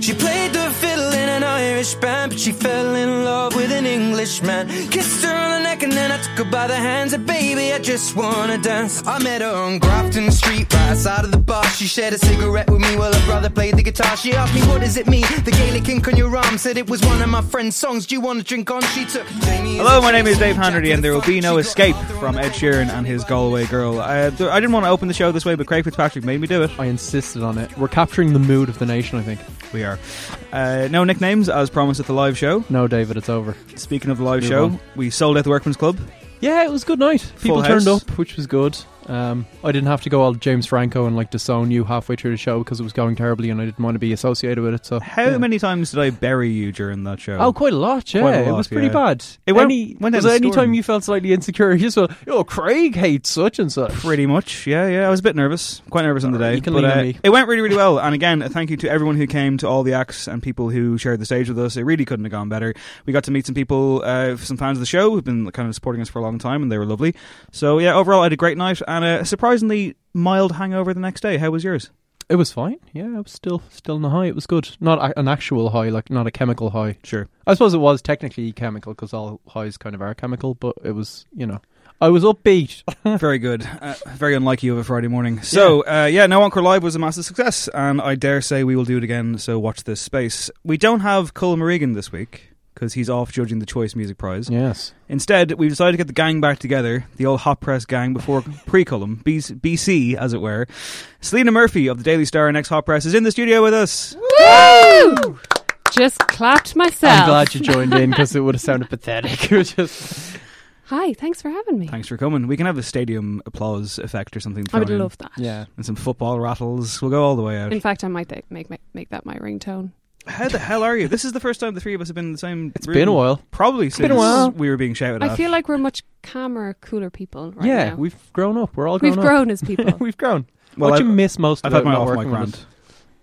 She played the fiddle in an Irish band, but she fell in love with an Englishman. Kissed her on the neck and then I took her by the hands. And baby, I just wanna dance. I met her on Grafton Street, right outside of the bar. She shared a cigarette with me while her brother played the guitar. She asked me, What does it mean? The Gaelic ink on your arm said it was one of my friend's songs. Do you want to drink on? She took Jamie. Hello, my name is Dave Hanratty, and there will be no escape from Ed Sheeran and his Galway girl. Uh, I, I didn't want to open the show this way, but Craig Fitzpatrick made me do it. I insisted on it. We're capturing the mood of the nation, I think. We are. Uh, no nicknames, as promised at the live show. No, David, it's over. Speaking of the live Move show, on. we sold out the Workman's Club. Yeah, it was a good night. People Full turned house. up, which was good. Um, I didn't have to go all James Franco and like disown you halfway through the show because it was going terribly and I didn't want to be associated with it. So How yeah. many times did I bury you during that show? Oh, quite a lot. Yeah, a it was pretty yeah. bad. It went- any, went was there any time you felt slightly insecure? You just felt, oh, Craig hates such and such. Pretty much, yeah, yeah. I was a bit nervous, quite nervous on the day. You can but, lean on uh, me. It went really, really well. And again, a thank you to everyone who came, to all the acts and people who shared the stage with us. It really couldn't have gone better. We got to meet some people, uh, some fans of the show who've been kind of supporting us for a long time, and they were lovely. So yeah, overall, I had a great night and a surprisingly mild hangover the next day. How was yours? It was fine. Yeah, it was still still in a high. It was good. Not a, an actual high, like not a chemical high. Sure. I suppose it was technically chemical because all highs kind of are chemical, but it was, you know, I was upbeat. Very good. Uh, very unlike you of a Friday morning. So, yeah, uh, yeah No Encore Live was a massive success, and I dare say we will do it again, so watch this space. We don't have Colin Regan this week, because he's off judging the Choice Music Prize. yes. Instead, we've decided to get the gang back together, the old hot press gang before pre-Cullum, BC, BC, as it were. Selena Murphy of the Daily Star and ex Hot Press is in the studio with us. Woo! Just clapped myself. I'm glad you joined in because it would have sounded pathetic. It was just Hi, thanks for having me. Thanks for coming. We can have a stadium applause effect or something. I would in. love that. yeah. And some football rattles. We'll go all the way out. In fact, I might th- make, make make that my ringtone. How the hell are you? This is the first time the three of us have been in the same. It's room. been a while. Probably since been a while. we were being shouted at. I at. feel like we're much calmer, cooler people right yeah, now. we've grown up. We're all grown We've up. grown as people. we've grown. Well, what do you I've- miss most I've about had my not off mic working with rant.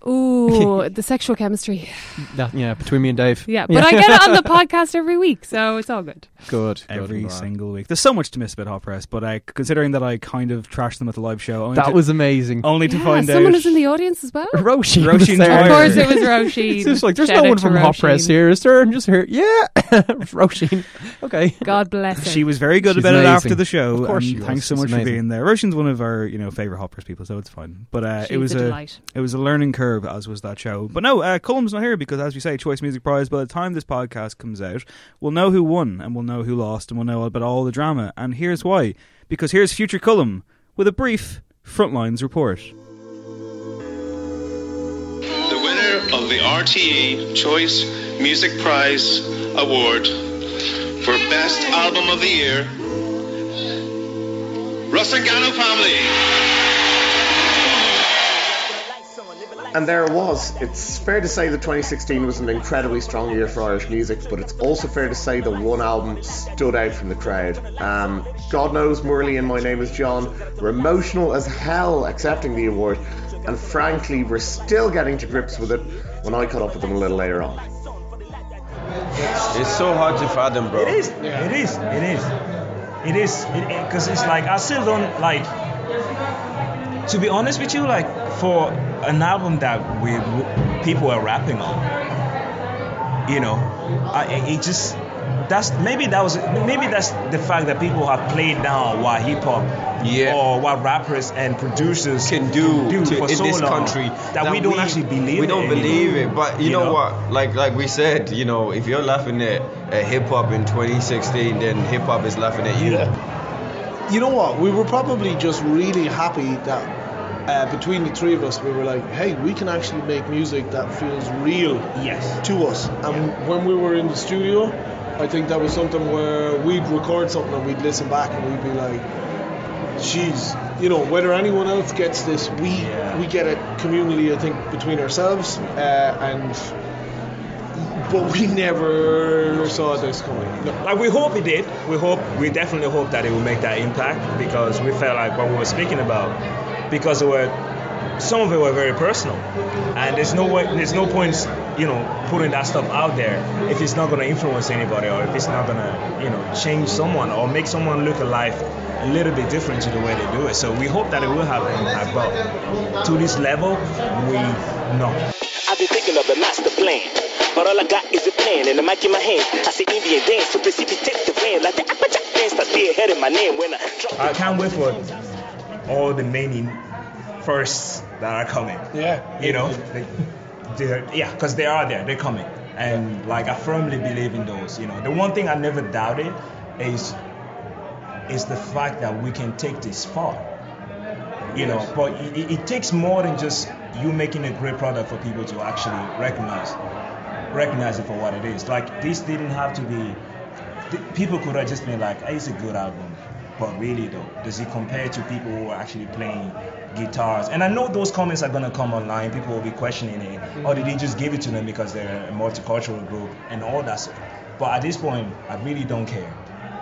Us? Ooh, the sexual chemistry. That- yeah, between me and Dave. Yeah, but I get it on the podcast every week, so it's all good. Good. Every good. single week. There's so much to miss about Hot Press, but I, considering that I kind of trashed them at the live show, only That to, was amazing. only to Yeah, find someone out. is in the audience as well. Roshi. Roisin was there. Of Tyler. course, it was Roisin. It's just like, there's Shout no out one to from Hot Press Roisin. here, is there? And just here, yeah, Roisin. Okay. God bless her. She was very good She's about it amazing. after the show. Of course and she was. Thanks so She's much for amazing. being there. Roisin's one of our, you know, favorite Hot Press people, so it's fine. But uh, She's it was a a, delight. it was a learning curve, superb as was that show. But no, uh, Cullum's not here because, as we say, Choice Music Prize. By the time this podcast comes out, we'll know who won and we'll know who lost and we'll know about all the drama. And here's why: because here's future Cullum with a brief Frontlines report. The winner of the RTE Choice Music Prize Award for Best Album of the Year, Rusangano Family. And there it was. It's fair to say that 2016 was an incredibly strong year for Irish music, but it's also fair to say that one album stood out from the crowd. Um, God knows MuRli and My Name is John were emotional as hell accepting the award, and frankly, we're still getting to grips with it when I caught up with them a little later on. It's so hard to fathom, bro. It is. It is. It is. It is. Because it's like I still don't like. To be honest with you, like for an album that we people are rapping on, you know, I, it just that's maybe that was maybe that's the fact that people have played down what hip hop Yeah. or what rappers and producers can do, do to, for in so this long country that, we don't actually believe in. we don't anymore. believe it but you, know, know? what like like we said you know if you're laughing at, at hip-hop in 2016 then hip-hop is laughing at you You know what? We were probably just really happy that uh, between the three of us, we were like, hey, we can actually make music that feels real yes. to us. And when we were in the studio, I think that was something where we'd record something and we'd listen back and we'd be like, geez, you know, whether anyone else gets this, we we get it communally, I think, between ourselves. Uh, and but we never saw this coming. No. Like we hope it did. We hope we definitely hope that it will make that impact because we felt like what we were speaking about because it were some of it were very personal and there's no way there's no point you know putting that stuff out there if it's not going to influence anybody or if it's not going to you know change someone or make someone look at life a little bit different to the way they do it so we hope that it will have an impact but to this level we know I've been thinking of a master plan. But all I got is a pen and a mic in my hand. I say Indian dance to precipitate the rain like the Applejack dance that's still ahead of my name when I drop I can't wait for all the many firsts that are coming. Yeah. You know, they, yeah, because they are there, they're coming, and like I firmly believe in those. You know, the one thing I never doubted is is the fact that we can take this far. You know, but it, it takes more than just you making a great product for people to actually recognize recognize it for what it is. Like this didn't have to be. People could have just been like, hey, "It's a good album," but really though, does it compare to people who are actually playing guitars? And I know those comments are gonna come online. People will be questioning it, mm-hmm. or did he just give it to them because they're a multicultural group and all that stuff? But at this point, I really don't care.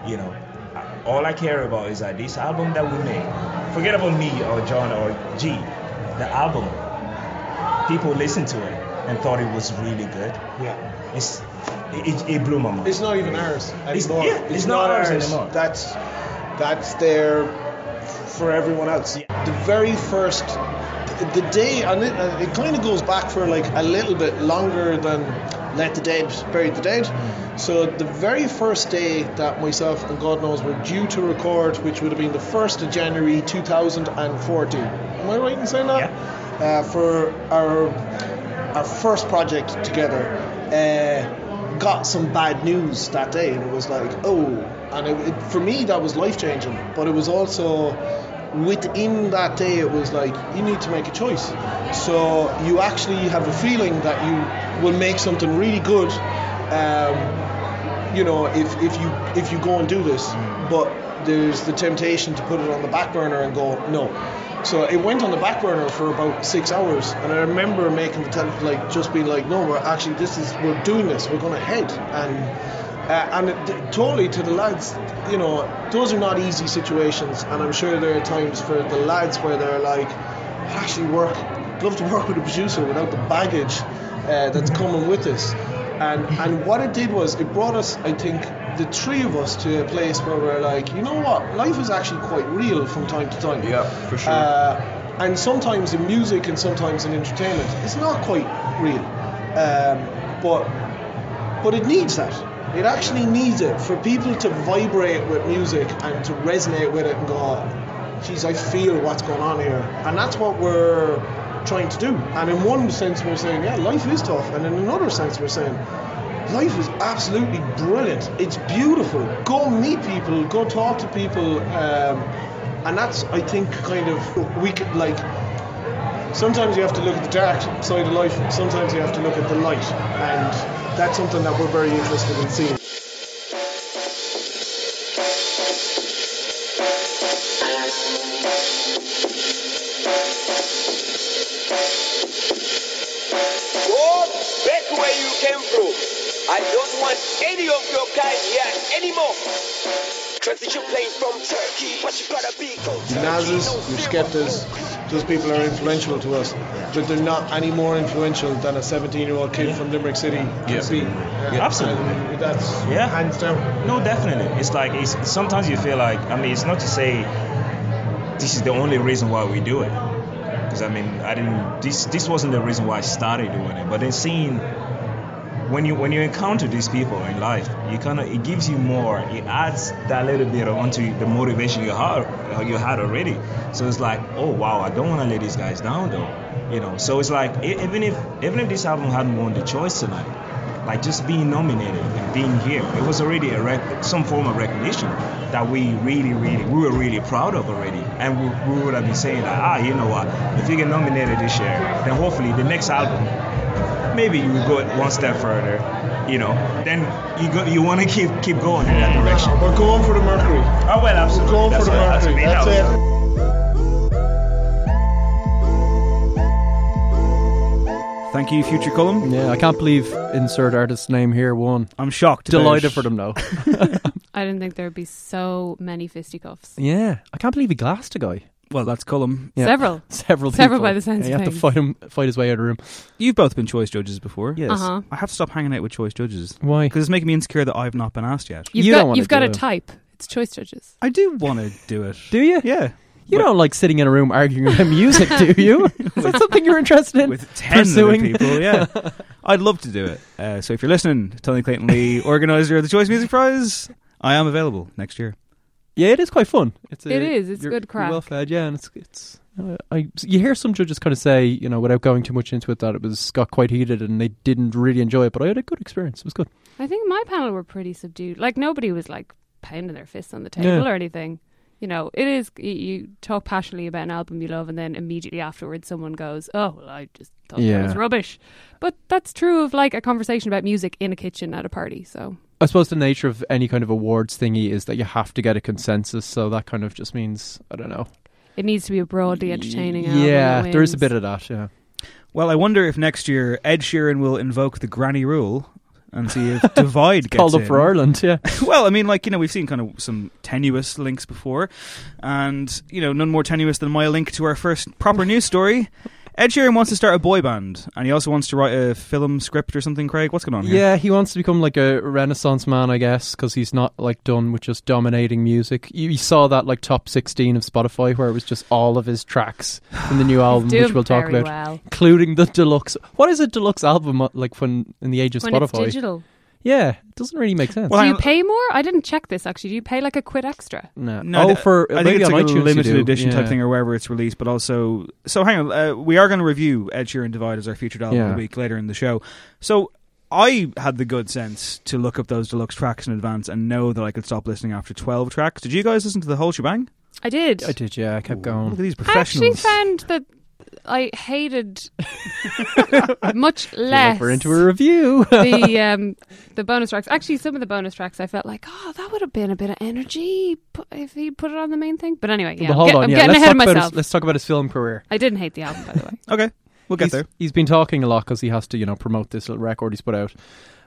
You know, I- all I care about is that this album that we made. Forget about me or John or G. The album. People listened to it and thought it was really good. Yeah. It's it, it, it blew my mind. It's not even ours It's- anymore. yeah, it's not ours anymore. That's that's there for everyone else. The very first, the day, and it, uh, it kind of goes back for like a little bit longer than Let the Dead Bury the Dead. So the very first day that myself and God knows were due to record, which would have been the first of January 2014. Am I right in saying that? Uh, for our our first project together, uh, got some bad news that day, and it was like, oh, and it, it, for me that was life changing. But it was also within that day, it was like you need to make a choice. So you actually have a feeling that you will make something really good. Um, you know, if, if you if you go and do this, but there's the temptation to put it on the back burner and go no. So it went on the back burner for about six hours, and I remember making the tele- like just being like, no, we're actually this is we're doing this, we're going ahead, and and it, totally to the lads, you know, those are not easy situations, and I'm sure there are times for the lads where they're like, "I'd actually work, I'd love to work with a producer without the baggage uh, that's coming with this. And and what it did was it brought us, I think, the three of us to a place where we're like, you know what, life is actually quite real from time to time. Yeah, for sure. Uh, and sometimes in music and sometimes in entertainment, it's not quite real. Um, but but it needs that. It actually needs it for people to vibrate with music and to resonate with it and go, geez, I feel what's going on here. And that's what we're trying to do. And in one sense, we're saying, yeah, life is tough. And in another sense, we're saying, life is absolutely brilliant. It's beautiful. Go meet people, go talk to people. Um, and that's, I think, kind of, we could like, sometimes you have to look at the dark side of life, sometimes you have to look at the light, and that's something that we're very interested in seeing. Go back where you came from. I don't want any of your kind here anymore. Transition plane from Turkey, but you gotta be go Nazis, your Skeptas, those people are influential to us, but they're not any more influential than a 17-year-old kid from Limerick City can Yeah. be. Yeah, absolutely. And that's Yeah. hands down. No, definitely. It's like it's sometimes you feel like I mean, it's not to say this is the only reason why we do it. Because I mean, I didn't. This this wasn't the reason why I started doing it. But then seeing when you when you encounter these people in life, you kind of it gives you more. It adds that little bit onto the motivation you had you had already. So it's like, oh wow, I don't want to let these guys down though. You know. So it's like even if even if this album hadn't won the choice tonight, like just being nominated and being here, it was already a rec- some form of recognition that we really, really, we were really proud of already. And we, we would have been saying that, ah, you know what, if you get nominated this year, then hopefully the next album, maybe you will go one step further, you know. Then you go, you want to keep keep going in that direction. We're going for the Mercury. Oh well, absolutely. We're going That's for the what- Mercury. what we That's it. Thank you, Future Cullum. Yeah, I can't believe insert artist name here won. I'm shocked. Delighted for them though. I didn't think there'd be so many fisticuffs. yeah, I can't believe he glassed a guy. Well, that's Cullum. Yeah. Several. several, Several people. by the sounds Yeah, of you have to things. fight him, fight his way out of the room. You've both been choice judges before. Yes. Uh-huh. I have to stop hanging out with choice judges. Why? Because it's making me insecure that I've not been asked yet. You've You got don't wanna you've got do a it. type. It's choice judges. I do want to do it. Do you? Yeah. You don't like sitting in a room arguing about music, do you? Is that something you're interested in? with ten pursuing? other people. Yeah, I'd love to do it. Uh, so if you're listening, Tony Clayton Lea, organizer of the Choice Music Prize, I am available next year. Yeah, it is quite fun. It's It is, it's good crack. Well fed, yeah, and it's it's. Uh, I you hear some judges kind of say, you know, without going too much into it, that it was got quite heated and they didn't really enjoy it. But I had a good experience. It was good. I think my panel were pretty subdued. Like nobody was like pounding their fists on the table Yeah. or anything. You know, it is you, you talk passionately about an album you love, and then immediately afterwards, someone goes, "Oh, well, I just thought that was rubbish." But that's true of like a conversation about music in a kitchen at a party. So I suppose the nature of any kind of awards thingy is that you have to get a consensus. So that kind of just means I don't know. it needs to be a broadly entertaining. album Yeah, there is a bit of that. Yeah. Well, I wonder if next year Ed Sheeran will invoke the granny rule and see if Divide gets Called up for Ireland. Yeah. well, I mean, like you know, we've seen kind of some tenuous links before, and you know, none more tenuous than my link to our first proper news story. Ed Sheeran wants to start a boy band, and he also wants to write a film script or something. Craig, what's going on here? Yeah, he wants to become like a renaissance man, I guess, because he's not like done with just dominating music. You, you saw that like top sixteen of Spotify, where it was just all of his tracks in the new album, which we'll talk about, well. including the deluxe. What is a deluxe album uh, like when in the age of when Spotify? it's digital. Yeah, it doesn't really make sense. do you pay more? I didn't check this actually. Do you pay like a quid extra? no, No, oh, th- for I think it's like a limited do. edition type thing or wherever it's released. But also, so hang on, uh, we are going to review Ed Sheeran Divide as our featured album Yeah. a week later in the show. So I had the good sense to look up those deluxe tracks in advance and know that I could stop listening after twelve tracks. Did you guys listen to the whole shebang? I did. I did, yeah. I kept going. Look at these professionals. I actually found that I hated much Feel like less we're into a review. the um, the bonus tracks. Actually, some of the bonus tracks I felt like, oh, that would have been a bit of energy if he put it on the main thing. But anyway, yeah, but I'm, hold get- on, I'm yeah. getting let's ahead of myself. his, let's talk about his film career. I didn't hate the album, by the way. okay, we'll get he's, there. He's been talking a lot because he has to, you know, promote this little record he's put out.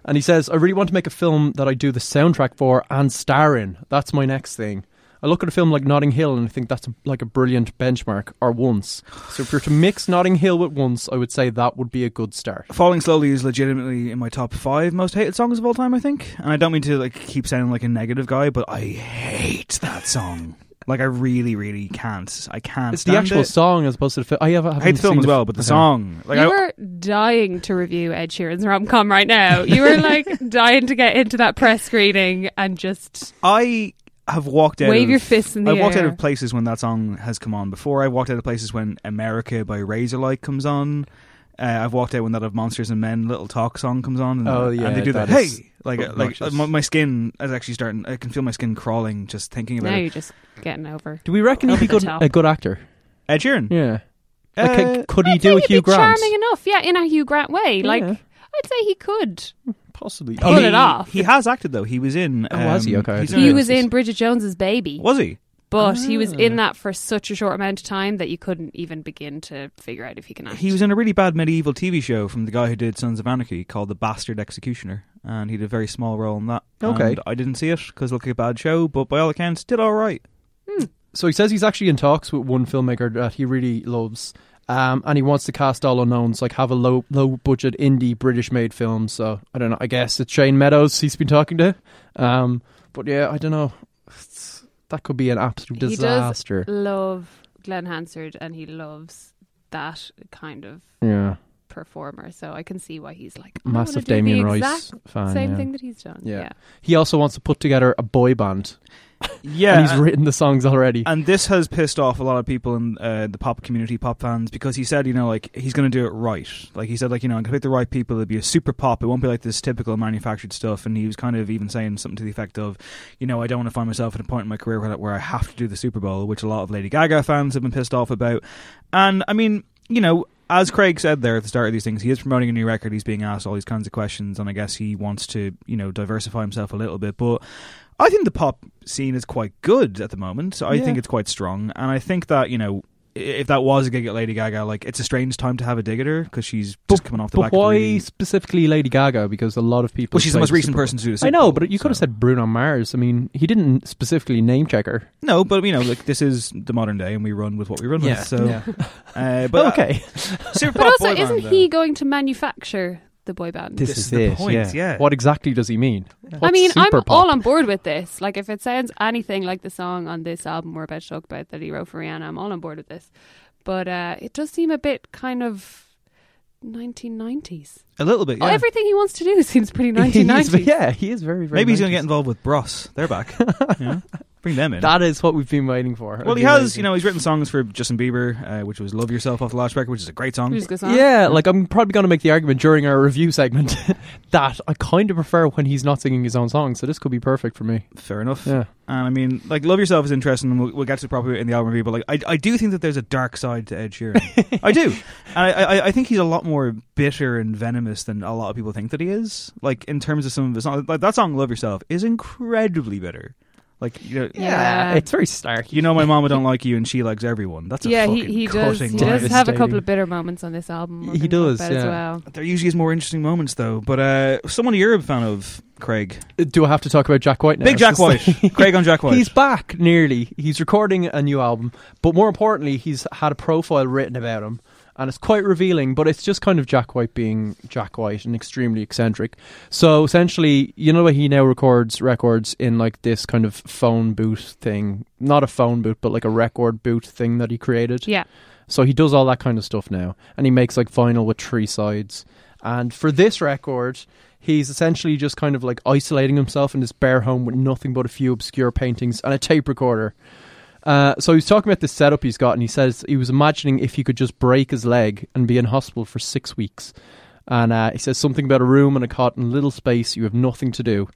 And he says, I really want to make a film that I do the soundtrack for and star in. That's my next thing. I look at a film like Notting Hill and I think that's a, like a brilliant benchmark, or Once. So if you're to mix Notting Hill with Once, I would say that would be a good start. Falling Slowly is legitimately in my top five most hated songs of all time, I think. And I don't mean to like keep sounding like a negative guy, but I hate that song. Like I really, really can't. I can't. It's the actual it. song as opposed to the film. I, have, I hate the film as well, but the song, like you I, were dying to review Ed Sheeran's rom com right now. You were like dying to get into that press screening and just I have walked out. Wave of, your fists in the I've walked out of places when that song has come on before. I've walked out of places when "America" by Razorlight comes on. Uh, I've walked out when that of "Monsters and Men" little talk song comes on. And, Oh, and they do that. that Hey, is like like my, my skin is actually starting. I can feel my skin crawling just thinking about now it. you're just getting over. Do we reckon he'd be good, top. a good actor? Ed Sheeran. Yeah. Like, Uh, could he I'd do a Hugh Grant? charming enough, yeah, in a Hugh Grant way. Like, Yeah. I'd say he could. Possibly. Pull he, it off. He has acted though. He was in. Oh, was he? um, Okay. He was in Bridget Jones's Baby. Was he? But he was Ah. in that for such a short amount of time that you couldn't even begin to figure out if he can act. He was in a really bad medieval TV show from the guy who did Sons of Anarchy called The Bastard Executioner, and he did a very small role in that. Okay. And I didn't see it because it looked like a bad show, but by all accounts, did all right. So he says he's actually in talks with one filmmaker that he really loves, um, and he wants to cast all unknowns, like have a low low budget indie British made film. So I don't know. I guess it's Shane Meadows he's been talking to. Um, but yeah, I don't know. It's- that could be an absolute disaster. He does love Glen Hansard and he loves that kind of Yeah. performer. So I can see why he's like Massive Damien Rice fan. Same yeah. thing that he's done. Yeah. Yeah. He also wants to put together a boy band. Yeah, and he's and- written the songs already. And this has pissed off a lot of people in uh, the pop community, pop fans, because he said, you know, like he's going to do it right. Like he said, like you know, I'm going to pick the right people. It'll be a super pop. It won't be like this typical manufactured stuff. And he was kind of even saying something to the effect of, you know, I don't want to find myself at a point in my career where, where I have to do the Super Bowl, which a lot of Lady Gaga fans have been pissed off about. And I mean, you know, as Craig said there at the start of these things, he is promoting a new record. He's being asked all these kinds of questions, and I guess he wants to, you know, diversify himself a little bit. But I think the pop scene is quite good at the moment. I Yeah. think it's quite strong, and I think that you know. If that was a gig at Lady Gaga, like it's a strange time to have a dig at her because she's just coming off the But back. why a really- specifically Lady Gaga? Because a lot of people. Well, she's the most recent Super person to do this. I know, but you could have said Bruno Mars. I mean, he didn't specifically name check her. No, but you know, like this is the modern day, and we run with what we run Yeah, with. So, yeah. uh, but Okay. uh, super But pop also, isn't band, though. he going to manufacture the boy band? This, This is, is the it. point, yeah. yeah. What exactly does he mean? I mean, I'm pop? all on board with this. Like, if it sounds anything like the song on this album we're about to talk about that he wrote for Rihanna, I'm all on board with this. But uh, it does seem a bit kind of 1990s. a little bit? Oh, Yeah. everything he wants to do seems pretty He is- 1990s. yeah, he is very, very. Maybe he's going to get involved with Bros. They're back. yeah. Bring them in. That is what we've been waiting for. well, he has, amazing. you know, he's written songs for Justin Bieber, uh, which was "Love Yourself" off the last record, which is a great song. A song. Yeah, like I'm probably going to make the argument during our review segment that I kind of prefer when he's not singing his own songs. So this could be perfect for me. Fair enough. Yeah. And I mean, like, "Love Yourself" is interesting. We'll, we'll get to it properly in the album review, but like, I, I do think that there's a dark side to Ed Sheeran. I do, and I, I, I think he's a lot more bitter and venomous than a lot of people think that he is. Like in terms of some of his songs, like that song "Love Yourself" is incredibly bitter. Like, you know, Yeah. it's very stark. You know, my mama don't like you, and she likes everyone. That's a yeah, he, fucking he does. cutting He does have a couple of bitter moments on this album. He does, about as yeah. well. There usually is more interesting moments though. But uh, someone you're a fan of, Craig. Do I have to talk about Jack White now? Big Jack White. Craig on Jack White. He's back nearly. He's recording a new album, but more importantly, he's had a profile written about him, and it's quite revealing. But it's just kind of Jack White being Jack White and extremely eccentric. So essentially, you know, he now records records in like this kind of phone booth thing, not a phone booth, but like a record booth thing that he created. Yeah. So he does all that kind of stuff now, and he makes like vinyl with three sides. And for this record, he's essentially just kind of like isolating himself in this bare home with nothing but a few obscure paintings and a tape recorder. Uh, so he's talking about the setup he's got, and he says he was imagining if he could just break his leg and be in hospital for six weeks. And uh, he says something about a room and a cot and a little space, you have nothing to do.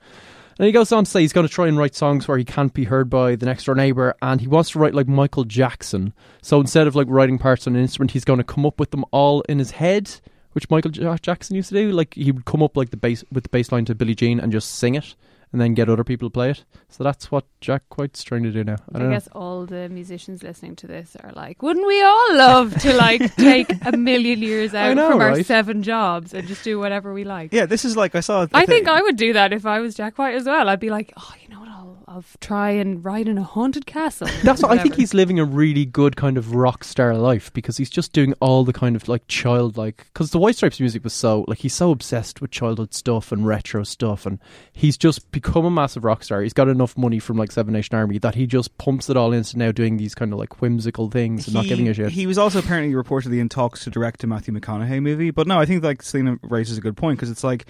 And he goes on to say he's going to try and write songs where he can't be heard by the next door neighbor, and he wants to write like Michael Jackson. So instead of like writing parts on an instrument, he's going to come up with them all in his head, which Michael Ja- Jackson used to do. Like he would come up like the bass with the bass line to Billie Jean and just sing it, and then get other people to play it. So that's what Jack White's trying to do now. I I, don't know. guess all the musicians listening to this are like, wouldn't we all love to like take a million years out know, from our seven jobs and just do whatever we like? Yeah, this is like I saw. I think I would do that if I was Jack White as well. I'd be like, oh, you know what? I'll, I'll try and ride in a haunted castle. That's what I think he's living a really good kind of rock star life because he's just doing all the kind of like childlike because the White Stripes music was so like he's so obsessed with childhood stuff and retro stuff and he's just become a massive rock star. He's got enough money from like Seven Nation Army that he just pumps it all into now doing these kind of like whimsical things and not giving a shit. He was also apparently reportedly in talks to direct a Matthew McConaughey movie. But no, I think like Selena raises a good point because it's like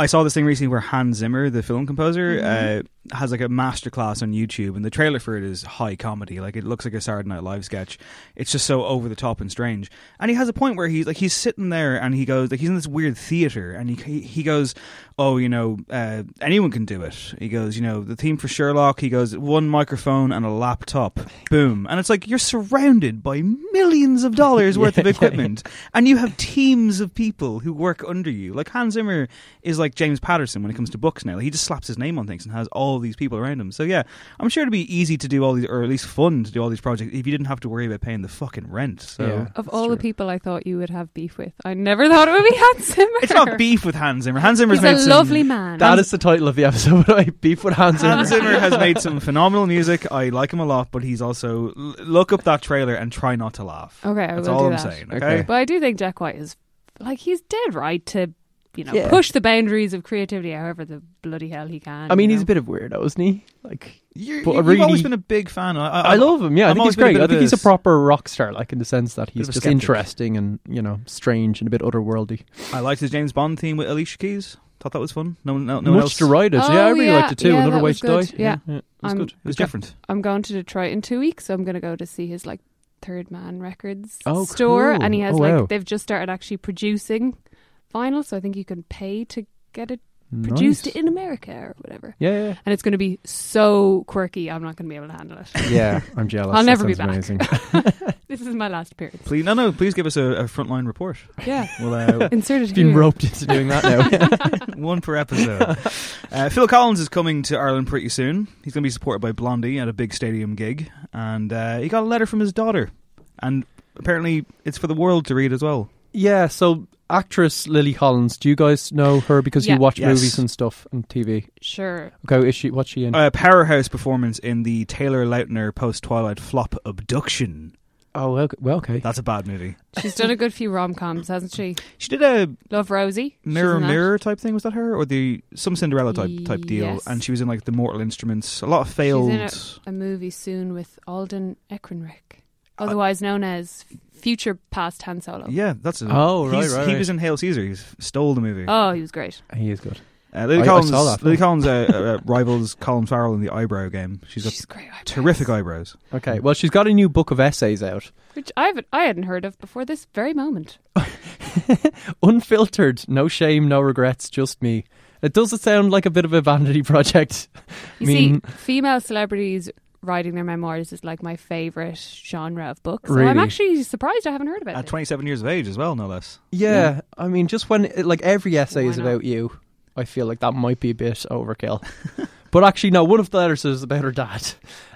I saw this thing recently where Hans Zimmer, the film composer, Mm-hmm. uh, has like a masterclass on YouTube, and the trailer for it is high comedy. Like it looks like a Saturday Night Live sketch. It's just so over the top and strange. And he has a point where he's like he's sitting there and he goes like he's in this weird theater, and he he, goes, "Oh, you know, uh, anyone can do it." He goes, "You know, the theme for Sherlock." He goes, "One microphone and a laptop, boom." And it's like you're surrounded by millions of dollars worth Yeah, of yeah, equipment, and you have teams of people who work under you. Like Hans Zimmer is like James Patterson when it comes to books now. He just slaps his name on things and has all these people around him. So yeah, I'm sure it'd be easy to do all these, or at least fun to do all these projects if you didn't have to worry about paying the fucking rent. So Of all the people I thought you would have beef with, I never thought it would be Hans Zimmer. it's not beef with Hans Zimmer. Hans Zimmer's He's made a some, lovely man. That is the title of the episode. I beef with Hans Zimmer. Hans Zimmer has made some phenomenal music. I like him a lot, but he's also l- look up that trailer and try not to laugh. Okay, I that's will all do I'm that. saying. Okay, But I do think Jack White is like he's dead right to, you know, Yeah. push the boundaries of creativity however the bloody hell he can. I mean, you he's know? a bit of weirdo, isn't he? Like, You're, but you've really, always been a big fan. I, I, I love him. Yeah, I I'm think always he's been a great. I think he's a proper rock star, like in the sense that he's just interesting and you know strange and a bit otherworldly. I liked his James Bond theme with Alicia Keys. Thought that was fun. No, one- no, no Much else. to ride it. Oh, yeah, I oh, really yeah, liked it too. yeah, Another that way to good. die. Yeah. yeah, it was I'm- good. It was different. I'm going to Detroit in two weeks, so I'm going to go to see his like Third Man Records Oh, store, cool. and he has Oh, like wow. they've just started actually producing vinyl, so I think you can pay to get it produced Nice. in America or whatever. Yeah, yeah. And it's going to be so quirky, I'm not going to be able to handle it. Yeah, I'm jealous. I'll never be sounds back. amazing. this is my last appearance. Please, no, no. Please give us a, a frontline report. Yeah. We'll, uh, Insert it Been here. roped into doing that now. one per episode. Uh, Phil Collins is coming to Ireland pretty soon. He's going to be supported by Blondie at a big stadium gig, and uh, he got a letter from his daughter, and apparently it's for the world to read as well. Yeah. So actress Lily Collins, do you guys know her because Yeah. you watch Yes. movies and stuff and TV? Sure. Okay, is she? What's she in? A powerhouse performance in the Taylor Lautner post Twilight flop Abduction. oh, well, well, okay. That's a bad movie. She's done a good few rom coms, hasn't she? She did a Love Rosie. She's mirror in that. mirror type thing. Was that her or the some Cinderella type type deal? Yes. And she was in like the Mortal Instruments. A lot of She's failed. in a, a movie soon with Alden Ehrenreich, otherwise known as future past Han Solo. Yeah, that's a, Oh, right, he's- right, He right. was in Hail Caesar. He stole the movie. Oh, he was great. He is good. Uh, Lily I- I Collins, saw that Lily. Collins uh, uh, rivals Colin Farrell in the eyebrow game. She's got She's great. eyebrows. terrific eyebrows. Okay, well, she's got a new book of essays out. Which I haven't, I hadn't heard of before this very moment. Unfiltered, no shame, no regrets, just me. It doesn't sound like a bit of a vanity project. You I mean, see, female celebrities writing their memoirs is like my favorite genre of books. So I'm actually surprised I haven't heard about it. At it. 27 years of age as well, no less. yeah, I mean, just when like every essay Why is not? about you, I feel like that might be a bit overkill. but actually, no. One of the letters is about her dad,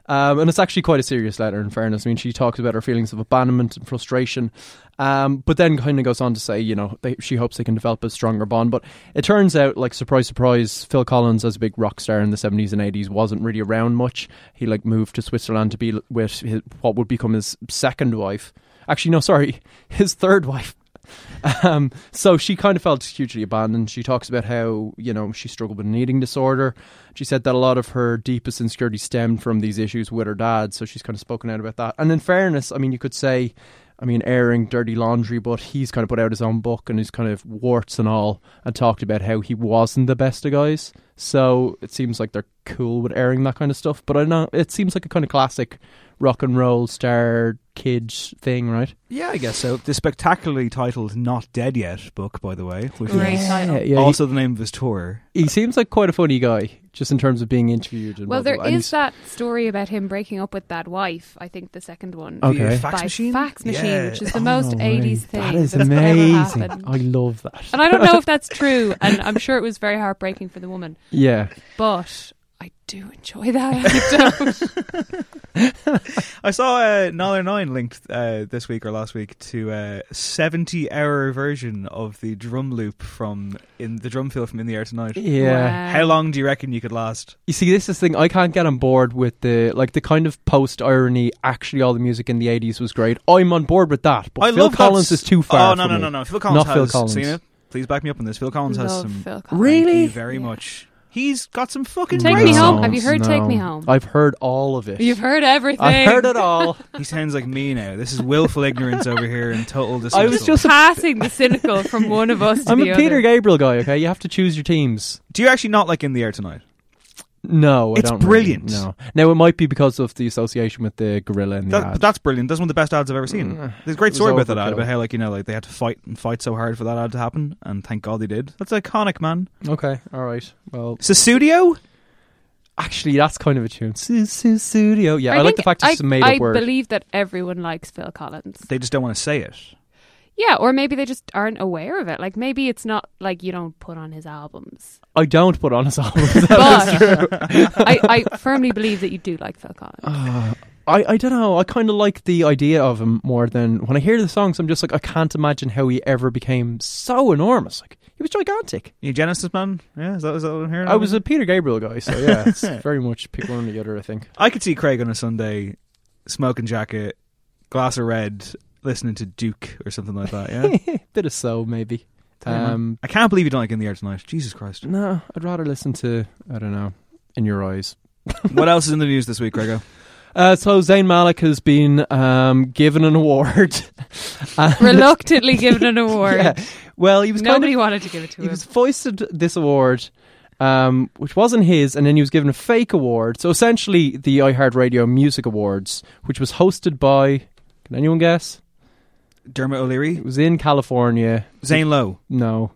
um, and it's actually quite a serious letter. In fairness, I mean, she talks about her feelings of abandonment and frustration, um, but then kind of goes on to say, you know, they, she hopes they can develop a stronger bond. But it turns out, like surprise, surprise, Phil Collins, as a big rock star in the seventies and eighties, wasn't really around much. He like moved to Switzerland to be with his, what would become his second wife. Actually, no, sorry, his third wife. Um, so she kind of felt hugely abandoned. She talks about how, you know, she struggled with an eating disorder. She said that a lot of her deepest insecurity stemmed from these issues with her dad. So she's kind of spoken out about that. And in fairness, I mean, you could say, I mean, airing dirty laundry, but he's kind of put out his own book and his kind of warts and all and talked about how he wasn't the best of guys. So it seems like they're cool with airing that kind of stuff. But I know it seems like a kind of classic rock and roll star kid thing, right? Yeah, I guess so. The spectacularly titled "Not Dead Yet" book, by the way, which Great is title. yeah, also the name of his tour. He seems like quite a funny guy, just in terms of being interviewed. And Well, blah, there blah, blah. And is that story about him breaking up with that wife. I think the second one. Okay. The fax by machine. fax machine, Yeah. which is the Oh, most no 80s thing That is that's ever amazing. happened. I love that. And I don't know if that's true, and I'm sure it was very heartbreaking for the woman, yeah. but I do enjoy that anecdote. I saw uh, Nine Nine linked uh, this week or last week to a seventy-hour version of the drum loop from in the drum fill from In the Air Tonight. Yeah. Wow. How long do you reckon you could last? You see, this is the thing. I can't get on board with the like the kind of post irony. Actually, all the music in the eighties was great. I'm on board with that, but I Phil Collins that's- is too far. Oh no for no me. no no! Phil Collins Not has Phil Collins. it. Please back me up on this. Phil Collins has some. Phil Collins. Really? Thank you very much. He's got some fucking. Take great Me Home. songs. Have you heard Take Me Home? I've heard all of it. You've heard everything. I've heard it all. He sounds like me now. This is willful ignorance over here and total dismissal. I was just a- passing the cynical from one of us to I'm the a other. Peter Gabriel guy. Okay, you have to choose your teams. Do you actually not like In the Air Tonight? No, I It's don't really, brilliant. no. Now it might be because of the association with the gorilla in the That, ad. but that's brilliant. That's one of the best ads I've ever seen. Mm. There's a great story was about that ad overkill. about how like you know like they had to fight and fight so hard for that ad to happen, and thank God they did. That's iconic, man. Okay, all right. Well, Sussudio. actually, that's kind of a tune. Su- su- Studio. Yeah, I, like the fact I, it's a made I up word. believe that everyone likes Phil Collins. They just don't want to say it. Yeah, or maybe they just aren't aware of it. Like maybe it's not like you don't put on his albums. I don't put on his album. But That is true. I, I firmly believe that you do like Phil Collins. Uh, I, I don't know. I kind of like the idea of him more than when I hear the songs. I'm just like, I can't imagine how he ever became so enormous. Like he was gigantic. You Genesis man? Yeah, is that, is that what I'm hearing? I was a Peter Gabriel guy, so yeah, it's very much pick one or the other. I think. I could see Craig on a Sunday, smoking jacket, glass of red, listening to Duke or something like that. Yeah, Bit of soul maybe. Tell you, man. Um, I can't believe you don't like In the Air Tonight. Jesus Christ. no, I'd rather listen to I don't know, In Your Eyes. what else is in the news this week, Grego? Uh, so Zayn Malik has been um, given an award. Reluctantly given an award. Yeah. Well, he was kind Nobody of- wanted to give it to he him. He was foisted this award, um, which wasn't his, and then he was given a fake award. So essentially, the iHeartRadio Music Awards, which was hosted by, can anyone guess? Dermot O'Leary. It was in California. Zane Lowe. No.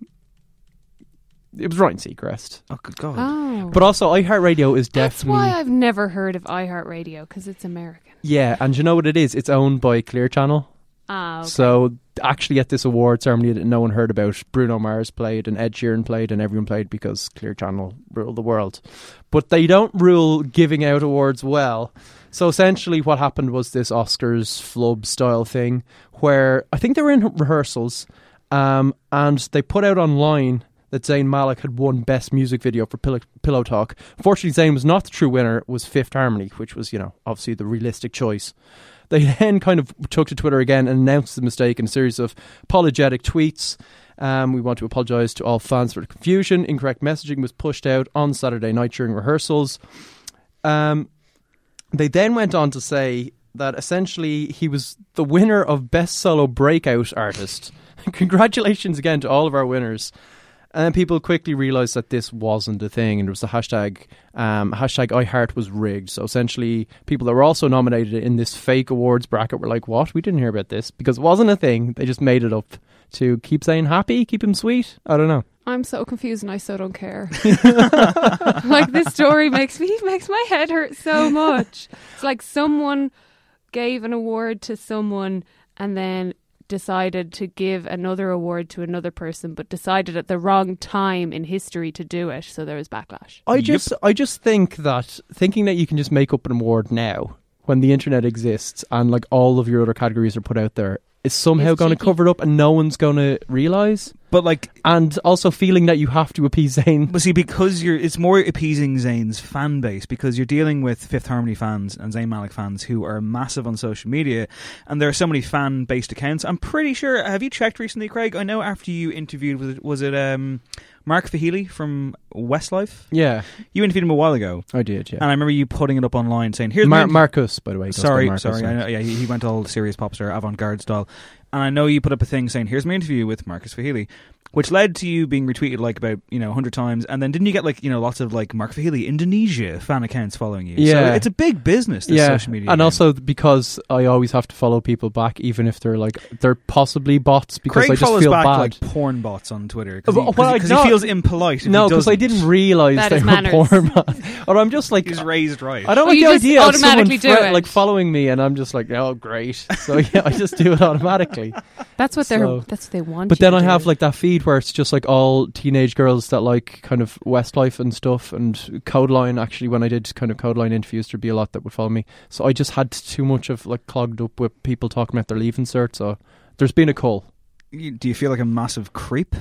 It was Ryan Seacrest. Oh, good God. Oh. But also, iHeartRadio is That's definitely. why I've never heard of iHeartRadio because it's American. Yeah, and you know what it is? It's owned by Clear Channel. Ah, okay. So actually, at this award ceremony that no one heard about, Bruno Mars played and Ed Sheeran played and everyone played because Clear Channel ruled the world. But they don't rule giving out awards well. So essentially, what happened was this Oscars flub style thing where I think they were in rehearsals, um, and they put out online that Zayn Malik had won Best Music Video for Pillow, Pillow Talk. Unfortunately, Zayn was not the true winner. It was Fifth Harmony, which was, you know, obviously the realistic choice. They then kind of took to Twitter again and announced the mistake in a series of apologetic tweets. Um, we want to apologise to all fans for the confusion. Incorrect messaging was pushed out on Saturday night during rehearsals. Um, they then went on to say that essentially he was the winner of Best Solo Breakout Artist. Congratulations again to all of our winners. And then people quickly realised that this wasn't a thing, and it was the hashtag um, hashtag iHeart was rigged. So essentially, people that were also nominated in this fake awards bracket were like, "What? We didn't hear about this because it wasn't a thing. They just made it up to keep saying happy, keep him sweet." I don't know. I'm so confused and I so don't care. like this story makes me makes my head hurt so much. It's like someone gave an award to someone and then decided to give another award to another person but decided at the wrong time in history to do it so there was backlash. I just I just think that thinking that you can just make up an award now when the internet exists and like all of your other categories are put out there is somehow going to cover it up and no one's going to realize. But like, and also feeling that you have to appease Zayn. But see, because you're, it's more appeasing Zayn's fan base because you're dealing with Fifth Harmony fans and Zayn Malik fans who are massive on social media, and there are so many fan based accounts. I'm pretty sure. Have you checked recently, Craig? I know after you interviewed was it, was it um, Mark Feehily from Westlife? Yeah. you interviewed him a while ago. I did, yeah. And I remember you putting it up online saying, "Here's Mar- Markus, by the way. Sorry, sorry. I know, yeah, he, he went all serious pop star, avant garde style. And I know you put up a thing saying, "Here's my interview with Markus Feehily," which led to you being retweeted like about you know hundred times. And then didn't you get like you know lots of like Mark Feehily Indonesia fan accounts following you? Yeah. so it's a big business. This yeah, social media, and game. also because I always have to follow people back, even if they're like they're possibly bots, because Craig I just follows feel back bad. like porn bots on Twitter because he, Well, 'cause he- I- he feels impolite. No, because I didn't realize That they is were manners. porn bots. Or I'm just like He's raised right. I don't Oh, like you the just idea of someone automatically do fre- it. like following me, and I'm just like, oh, great. So yeah, I just do it automatically. That's what they're that's what they want. But you then to I do. have like that feed where it's just like all teenage girls that like kind of Westlife and stuff and Kodaline. Actually, when I did kind of Kodaline interviews, there'd be a lot that would follow me. So I just had too much of like clogged up with people talking about their leaving cert. So there's been a call. Do you feel like a massive creep?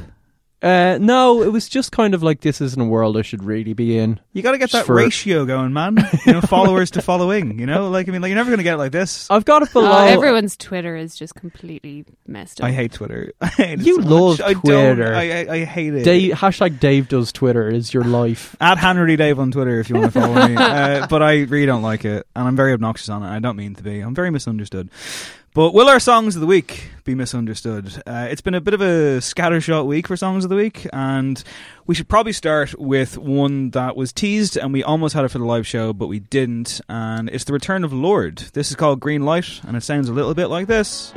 Uh, no, it was just kind of like this isn't a world I should really be in. You got to get Just that for- ratio going, man. You know, followers to following. You know, like I mean, like you're never going to get it like this. I've got it Oh, below. everyone's Twitter is just completely messed up. I hate Twitter. I hate You so love much. I don't- Twitter. I, I, I hate it. Dave, hashtag Dave does Twitter is your life. At Henry Dave on Twitter if you want to follow me. Uh, but I really don't like it, and I'm very obnoxious on it. I don't mean to be. I'm very misunderstood. But will our songs of the week be misunderstood? Uh, it's been a bit of a scattershot week for songs of the week, and we should probably start with one that was teased, and we almost had it for the live show, but we didn't. And it's the return of Lorde. This is called Green Light, and it sounds a little bit like this.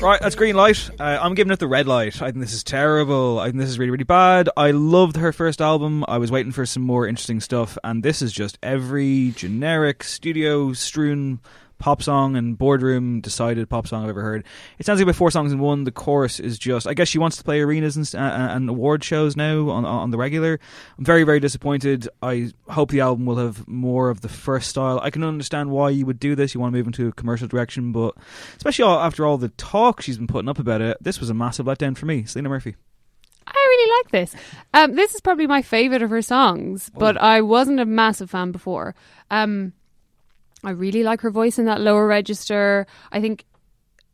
Right, that's green light. Uh, I'm giving it the red light. I think this is terrible. I think this is really, really bad. I loved her first album. I was waiting for some more interesting stuff, and this is just every generic studio strewn pop song and boardroom decided pop song I've ever heard. It sounds like about four songs in one. The chorus is just. I guess she wants to play arenas and, uh, and award shows now on on the regular. I'm very, very disappointed. I hope the album will have more of the first style. I can understand why you would do this. You want to move into a commercial direction, but especially all, after all the talk she's been putting up about it, this was a massive letdown for me. Selena Murphy. I really like this. Um, this is probably my favorite of her songs, but I wasn't a massive fan before. Um, I really like her voice in that lower register. I think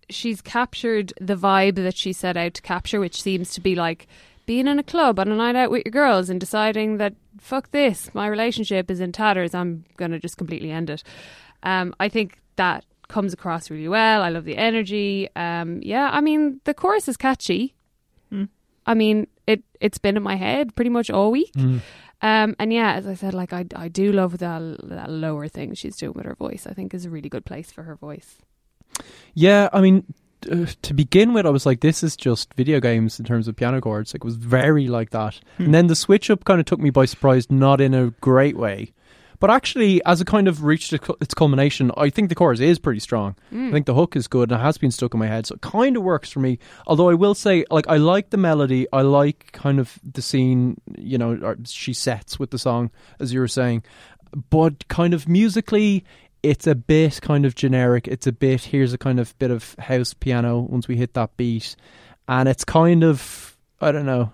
she's captured the vibe that she set out to capture, which seems to be like being in a club on a night out with your girls and deciding that fuck this, my relationship is in tatters. I'm gonna just completely end it. Um, I think that comes across really well. I love the energy. Um, yeah, I mean the chorus is catchy. I mean it. It's been in my head pretty much all week. Um, and yeah, as I said, like I, I do love that that lower thing she's doing with her voice. I think is a really good place for her voice. Yeah, I mean, uh, to begin with, I was like, this is just video games in terms of piano chords. Like, it was very like that. And then the switch up kind of took me by surprise, not in a great way. But actually, as it kind of reached its culmination, I think the chorus is pretty strong. Mm. I think the hook is good and it has been stuck in my head. So it kind of works for me. Although I will say, like, I like the melody. I like kind of the scene, you know, she sets with the song, as you were saying. But kind of musically, it's a bit kind of generic. It's a bit, here's a kind of bit of house piano once we hit that beat. And it's kind of, I don't know,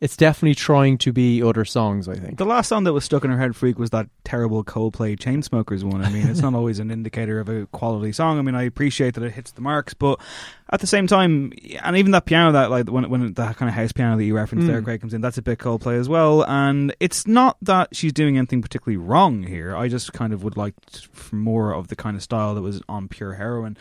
it's definitely trying to be other songs, I think. The last song that was stuck in her head freak was that terrible Coldplay Chainsmokers one. I mean, it's not always an indicator of a quality song. I mean, I appreciate that it hits the marks, but at the same time, and even that piano that like when when that kind of house piano that you referenced there, Mm. Craig comes in, that's a bit Coldplay as well. And it's not that she's doing anything particularly wrong here. I just kind of would like more of the kind of style that was on pure heroin.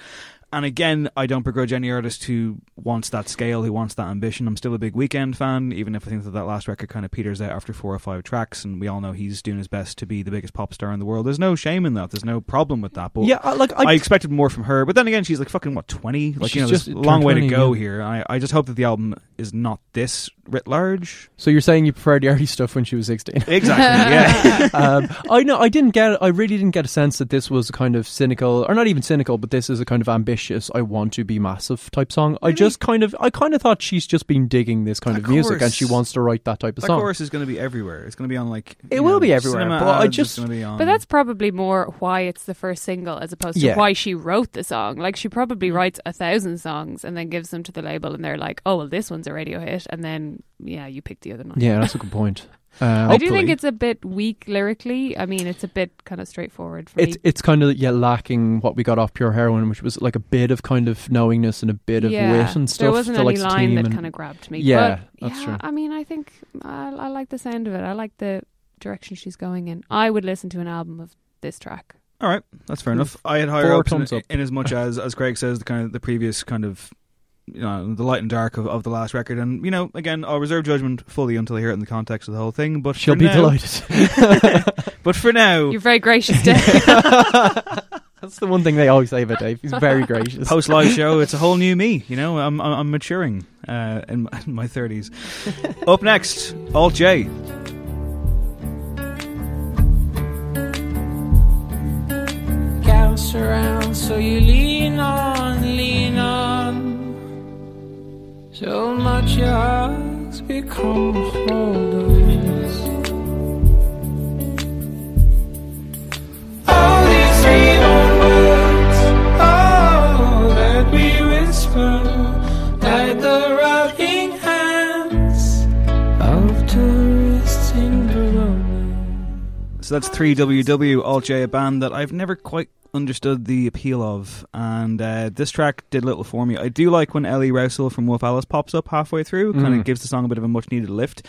And again, I don't begrudge any artist who wants that scale, who wants that ambition. I'm still a big Weeknd fan, even if I think that that last record kind of peters out after four or five tracks, and we all know he's doing his best to be the biggest pop star in the world. There's no shame in that. There's no problem with that. But Yeah, I- like, I- I expected more from her. But then again, she's like fucking what twenty? Like you know, there's a long way to go yeah. here. I I just hope that the album is not this writ large. So you're saying you preferred the early stuff when she was 16? Exactly, yeah. um, I know. I didn't get. I really didn't get a sense that this was a kind of cynical, or not even cynical, but this is a kind of ambitious. I want to be massive type song. I just kind of. I kind of thought she's just been digging this kind That of music, and she wants to write that type of That song. chorus is going to be everywhere. It's going to be on like It will know, be everywhere, but I just- be on. But that's probably more why it's the first single as opposed to Yeah. why she wrote the song. Like she probably writes a thousand songs and then gives them to the label, and they're like, "Oh, well, this one's a radio hit," and then yeah, you pick the other nine. Yeah, that's a good point. Uh, I do think it's a bit weak lyrically. I mean, it's a bit kind of straightforward for It's me. it's kind of yeah lacking what we got off Pure Heroin, which was like a bit of kind of knowingness and a bit of yeah, wit and stuff. there wasn't any likes line that kind of grabbed me. Yeah, but, that's yeah, true. I mean, I think I, I like the sound of it. I like the direction she's going in. I would listen to an album of this track. All right, that's fair enough. I had higher hopes in, in as much as, as Craig says, the kind of the previous kind of you know the light and dark of, of the last record, and you know again I'll reserve judgment fully until I hear it in the context of the whole thing. But She'll for be now- delighted. but for now, You're very gracious, Dave. That's the one thing they always say about Dave. He's very gracious. post live show, it's a whole new me. You know, I'm I'm, I'm maturing uh, in, my- in my thirties. Up next, Alt J. Counts around, so you lean on, lean on. So much has become a hold of us. All these evil words, oh, that we whisper, like the rotting hands of tourists in Bologna. So that's 3WW, Alt J, a band that I've never quite understood the appeal of. And uh, this track did little for me. I do like when Ellie Rowsell from Wolf Alice pops up halfway through, kind Mm. of gives the song a bit of a much needed lift.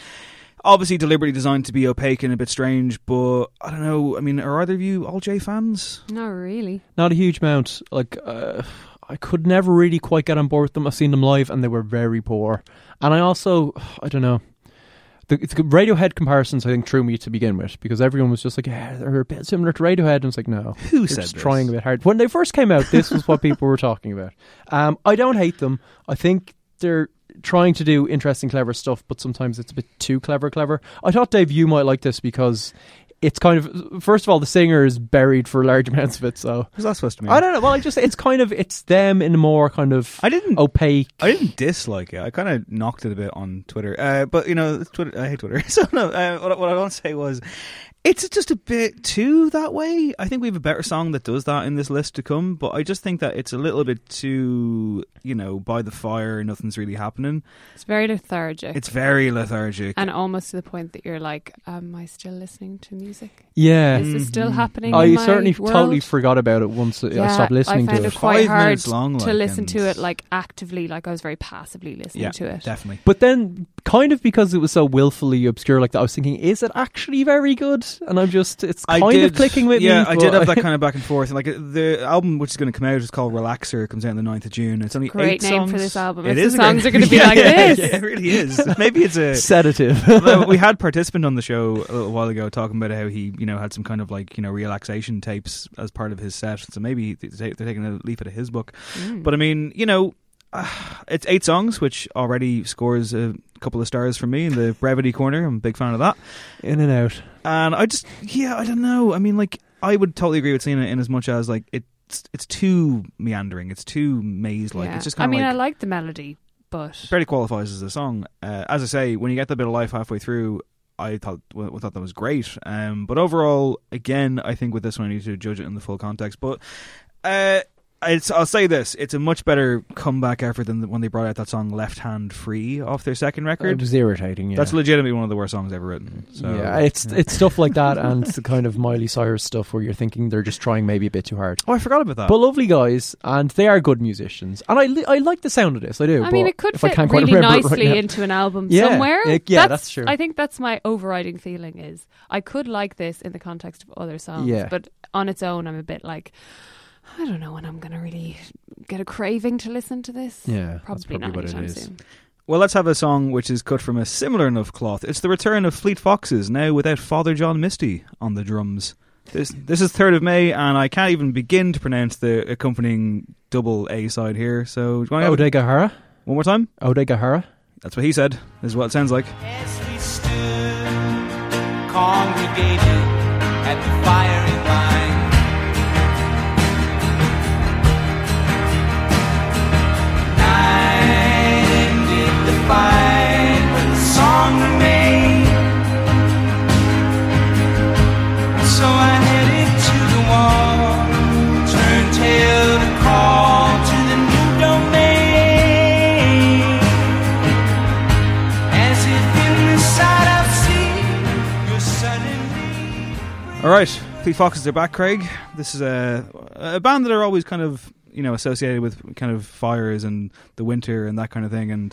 Obviously, deliberately designed to be opaque and a bit strange, but I don't know. I mean, are either of you Alt J fans? Not really. Not a huge amount. Like uh, I could never really quite get on board with them. I've seen them live and they were very poor. And I also, I don't know. The, the Radiohead comparisons, I think, threw me to begin with because everyone was just like, "Yeah, they're a bit similar to Radiohead." And it's like, no, Who said just this? trying a bit hard. When they first came out, this was what people were talking about. Um, I don't hate them. I think they're trying to do interesting, clever stuff, but sometimes it's a bit too clever, clever. I thought Dave, you might like this because it's kind of first of all, the singer is buried for large amounts of it. So What's that supposed to mean? I don't know. Well, I just it's kind of it's them in a more kind of I didn't opaque. I didn't dislike it. I kind of knocked it a bit on Twitter. Uh, but you know, Twitter. I hate Twitter. So no. Uh, what, I- what I want to say was, it's just a bit too that way. I think we have a better song that does that in this list to come. But I just think that it's a little bit too, you know, by the fire. Nothing's really happening. It's very lethargic. It's very lethargic. and almost to the point that you're like, am I still listening to music? Yeah, Is this still mm-hmm. happening? I in my certainly world? totally forgot about it once I stopped listening I found to it it. quite Five hard minutes long, to like, listen and- to it like actively, like I was very passively listening yeah, to it. definitely. But then, kind of because it was so willfully obscure like that, I was thinking, is it actually very good? And I'm just, it's I kind did, of clicking with yeah, me. Yeah, I did have that kind of back and forth. Like uh, the album, which is going to come out, is called Relaxer. It comes out on the 9th of June. It's only Great eight name songs. for this album. It If the is a songs great- are gonna be Yeah, like yeah, this. Yeah, it really is. Maybe it's a Sedative. We had participant on the show a little while ago talking about how he, you know, had some kind of like you know relaxation tapes as part of his set. So maybe they're they're taking a leaf out of his book. Mm. But I mean, you know, uh, it's eight songs, which already scores a couple of stars from me in the brevity corner. I'm a big fan of that. In and out. And I just, yeah, I don't know. I mean, like, I would totally agree with Selena in as much as like it's it's too meandering. It's too maze like. Yeah. It's just I kind of mean, like I like the melody, but barely qualifies as a song. Uh, as I say, when you get the bit of life halfway through, I thought well, thought that was great. Um, but overall, again, I think with this one, I need to judge it in the full context. But uh, it's, I'll say this: it's a much better comeback effort than when they brought out that song "Left Hand Free" off their second record. It was irritating, yeah. That's legitimately one of the worst songs ever written. So, yeah, it's it's stuff like that and the kind of Miley Cyrus stuff where you're thinking they're just trying maybe a bit too hard. Oh, I forgot about that. But lovely guys, and they are good musicians, and I li- I like the sound of this. I do. I mean, it could fit quite really remember it right nicely into an album Yeah, somewhere. it- yeah, that's true. I think that's my overriding feeling is I could like this in the context of other songs, Yeah. but on its own, I'm a bit like. I don't know when I'm going to really get a craving to listen to this. Yeah, probably, that's probably not what it anytime is. soon. Well, let's have a song which is cut from a similar enough cloth. It's the return of Fleet Foxes, now without Father John Misty on the drums. This this is third of May, and I can't even begin to pronounce the accompanying double A side here. So, do you want to Ode one more time? Odaigahara. That's what he said. This is what it sounds like. congregated at the firing All right, Fleet Foxes are back, Craig. This is a a band that are always kind of you know associated with kind of fires and the winter and that kind of thing. And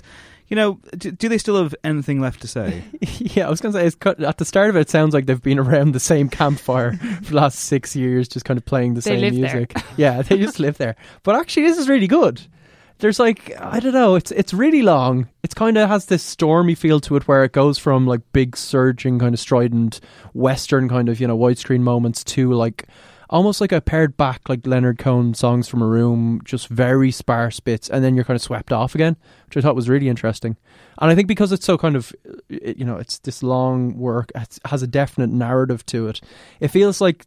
you know, do, do they still have anything left to say? Yeah, I was going to say it's cut, at the start of it, it sounds like they've been around the same campfire for the last six years, just kind of playing the They same live there. music. yeah, they just live there. But actually, this is really good. There's like I don't know, it's it's really long. It's kind of has this stormy feel to it, where it goes from like big surging, kind of strident western kind of you know widescreen moments to like almost like a pared back like Leonard Cohen songs from a room, just very sparse bits, and then you're kind of swept off again, which I thought was really interesting. And I think because it's so kind of, you know, it's this long work, it has a definite narrative to it. It feels like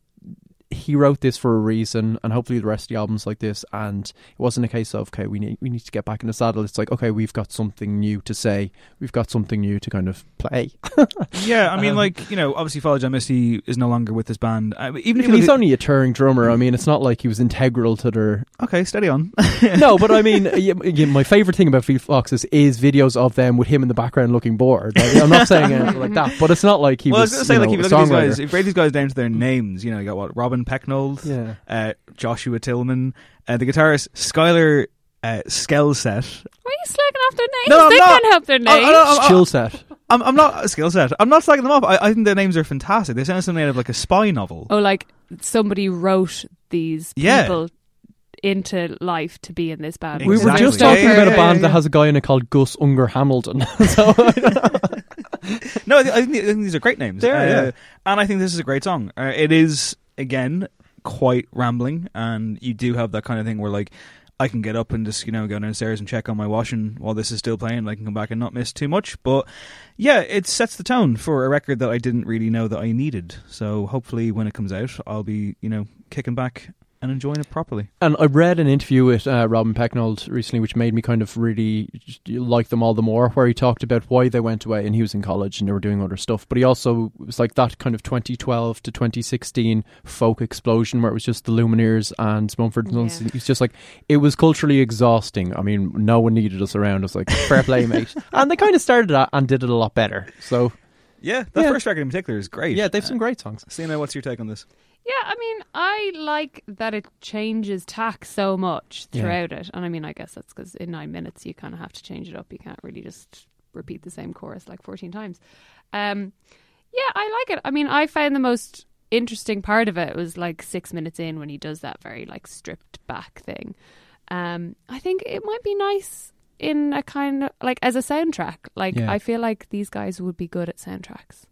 he wrote this for a reason, and hopefully the rest of the album's like this. And it wasn't a case of okay, we need we need to get back in the saddle. It's like okay, we've got something new to say, we've got something new to kind of play. Yeah, I mean, Um, like you know, obviously, Father John Misty is no longer with this band. I mean, even if I mean, you he's only a touring drummer. I mean, it's not like he was integral to their. Okay, steady on. no, but I mean, yeah, my favorite thing about Fleet Foxes is videos of them with him in the background looking bored. Like, I'm not saying anything like that, but it's not like he well, was. I was going to say, like, know, if you look at these guys, if you break these guys down to their names, you know, you got what Robin Pecknold, Yeah. uh, Joshua Tillman, uh, the guitarist Skyler uh, Skjelset. Why are you slagging off their names? No, I'm they not. can't help their names. I- I- I- I- Chill set. I'm, I'm not a skill set. I'm not slagging them off. I, I think their names are fantastic. They sound something out of like a spy novel. oh, like somebody wrote these Yeah. people into life to be in this band. We were Exactly. just talking yeah, about a yeah, band yeah, that yeah. has a guy in it called Gus Unger Hamilton. so, No, I, th- I, think, I think these are great names. They are, Uh, yeah. And I think this is a great song. Uh, it is, again, quite rambling, and you do have that kind of thing where, like, I can get up and just, you know, go downstairs and check on my washing while this is still playing. and I can come back and not miss too much. But yeah, it sets the tone for a record that I didn't really know that I needed. So hopefully when it comes out, I'll be, you know, kicking back and enjoying it properly. And I read an interview with uh, Robin Pecknold recently, which made me kind of really like them all the more, where he talked about why they went away and he was in college and they were doing other stuff. But he also it was like that kind of 2012 to 2016 folk explosion where it was just the Lumineers and Mumford and Sons. Yeah. He's just like, it was culturally exhausting. I mean, no one needed us around. It was like, fair play, mate. And they kind of started that and did it a lot better. So, Yeah, that Yeah. first record in particular is great. yeah, they have some great songs. Sina, what's your take on this? Yeah, I mean, I like that it changes tack so much Yeah. throughout it. And I mean, I guess that's because in nine minutes you kind of have to change it up. You can't really just repeat the same chorus like 14 times. Um, yeah, I like it. I mean, I found the most interesting part of it was like six minutes in when he does that very like stripped back thing. Um, I think it might be nice in a kind of like as a soundtrack. Like, Yeah. I feel like these guys would be good at soundtracks.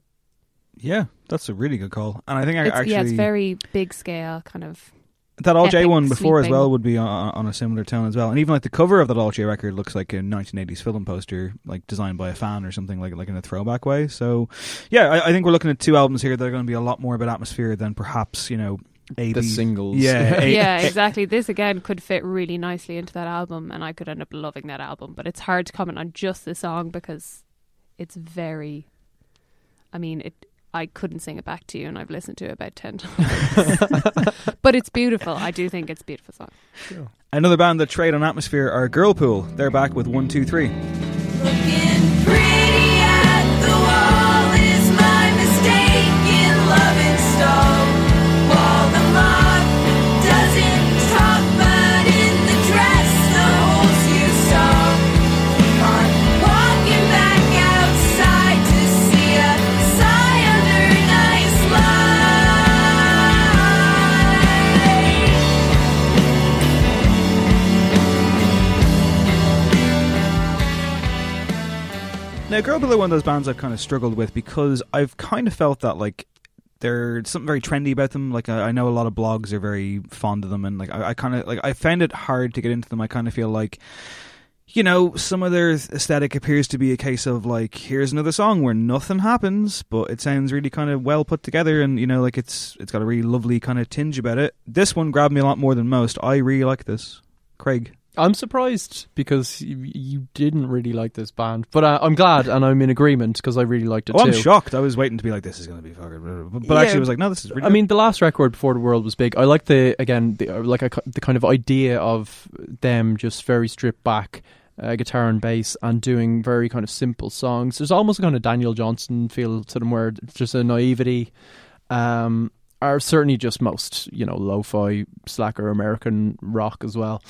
Yeah, that's a really good call. And I think I It's, actually yeah, it's very big scale, kind of. That Alt J one before as well would be on, on a similar tone as well, and even like the cover of that Alt J record looks like a 1980s film poster, like designed by a fan or something, like like in a throwback way. So, yeah, I, I think we're looking at two albums here that are going to be a lot more about atmosphere than perhaps you know A The B- singles. Yeah, A- yeah, exactly. This again could fit really nicely into that album, and I could end up loving that album. But it's hard to comment on just the song because it's very. I mean, it. I couldn't sing it back to you, and I've listened to it about ten times. but it's beautiful. I do think it's a beautiful song. Another band that trade on atmosphere are Girlpool. They're back with one, two, three. Now, Girlpool are one of those bands I've kind of struggled with because I've kind of felt that like there's something very trendy about them. Like I, I know a lot of blogs are very fond of them, and like I, I kind of like I found it hard to get into them. I kind of feel like. You know, some of their aesthetic appears to be a case of like, here's another song where nothing happens, but it sounds really kind of well put together, and you know, like it's it's got a really lovely kind of tinge about it. This one grabbed me a lot more than most. I really like this, Craig. I'm surprised because you, you didn't really like this band, but uh, I'm glad and I'm in agreement because I really liked it Oh, too. I'm shocked. I was waiting to be like, this is going to be fucking, but, but Yeah, actually, I was like, no, this is really. I mean, the last record before the world was big. I like the again, the, uh, like a, the kind of idea of them just very stripped back. Uh, guitar and bass and doing very kind of simple songs. There's almost a kind of Daniel Johnston feel to them where just a naivety. Um, are certainly just most you know lo-fi slacker American rock as well.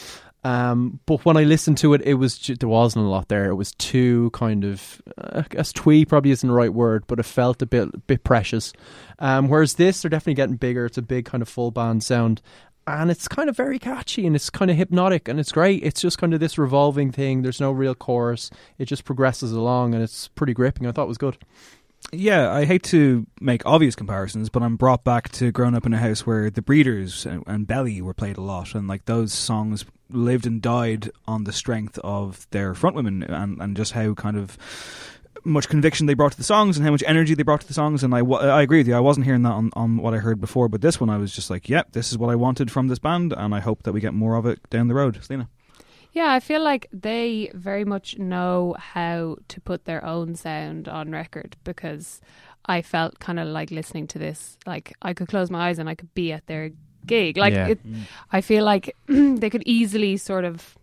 Um, but when I listened to it, it was there wasn't a lot there. It was too kind of uh, I guess twee probably isn't the right word, but it felt a bit bit precious. Um, whereas this, they're definitely getting bigger. It's a big kind of full band sound, and it's kind of very catchy and it's kind of hypnotic and it's great. It's just kind of this revolving thing. There's no real chorus. It just progresses along and it's pretty gripping. I thought it was good. Yeah, I hate to make obvious comparisons, but I'm brought back to growing up in a house where the Breeders and, and Belly were played a lot, and like those songs lived and died on the strength of their frontwomen and and just how kind of much conviction they brought to the songs and how much energy they brought to the songs. And I, I agree with you. I wasn't hearing that on, on what I heard before, but this one I was just like, yep, this is what I wanted from this band, and I hope that we get more of it down the road. Selena. Yeah, I feel like they very much know how to put their own sound on record because I felt kind of like listening to this, like I could close my eyes and I could be at their gig. Like, Yeah. it, I feel like they could easily sort of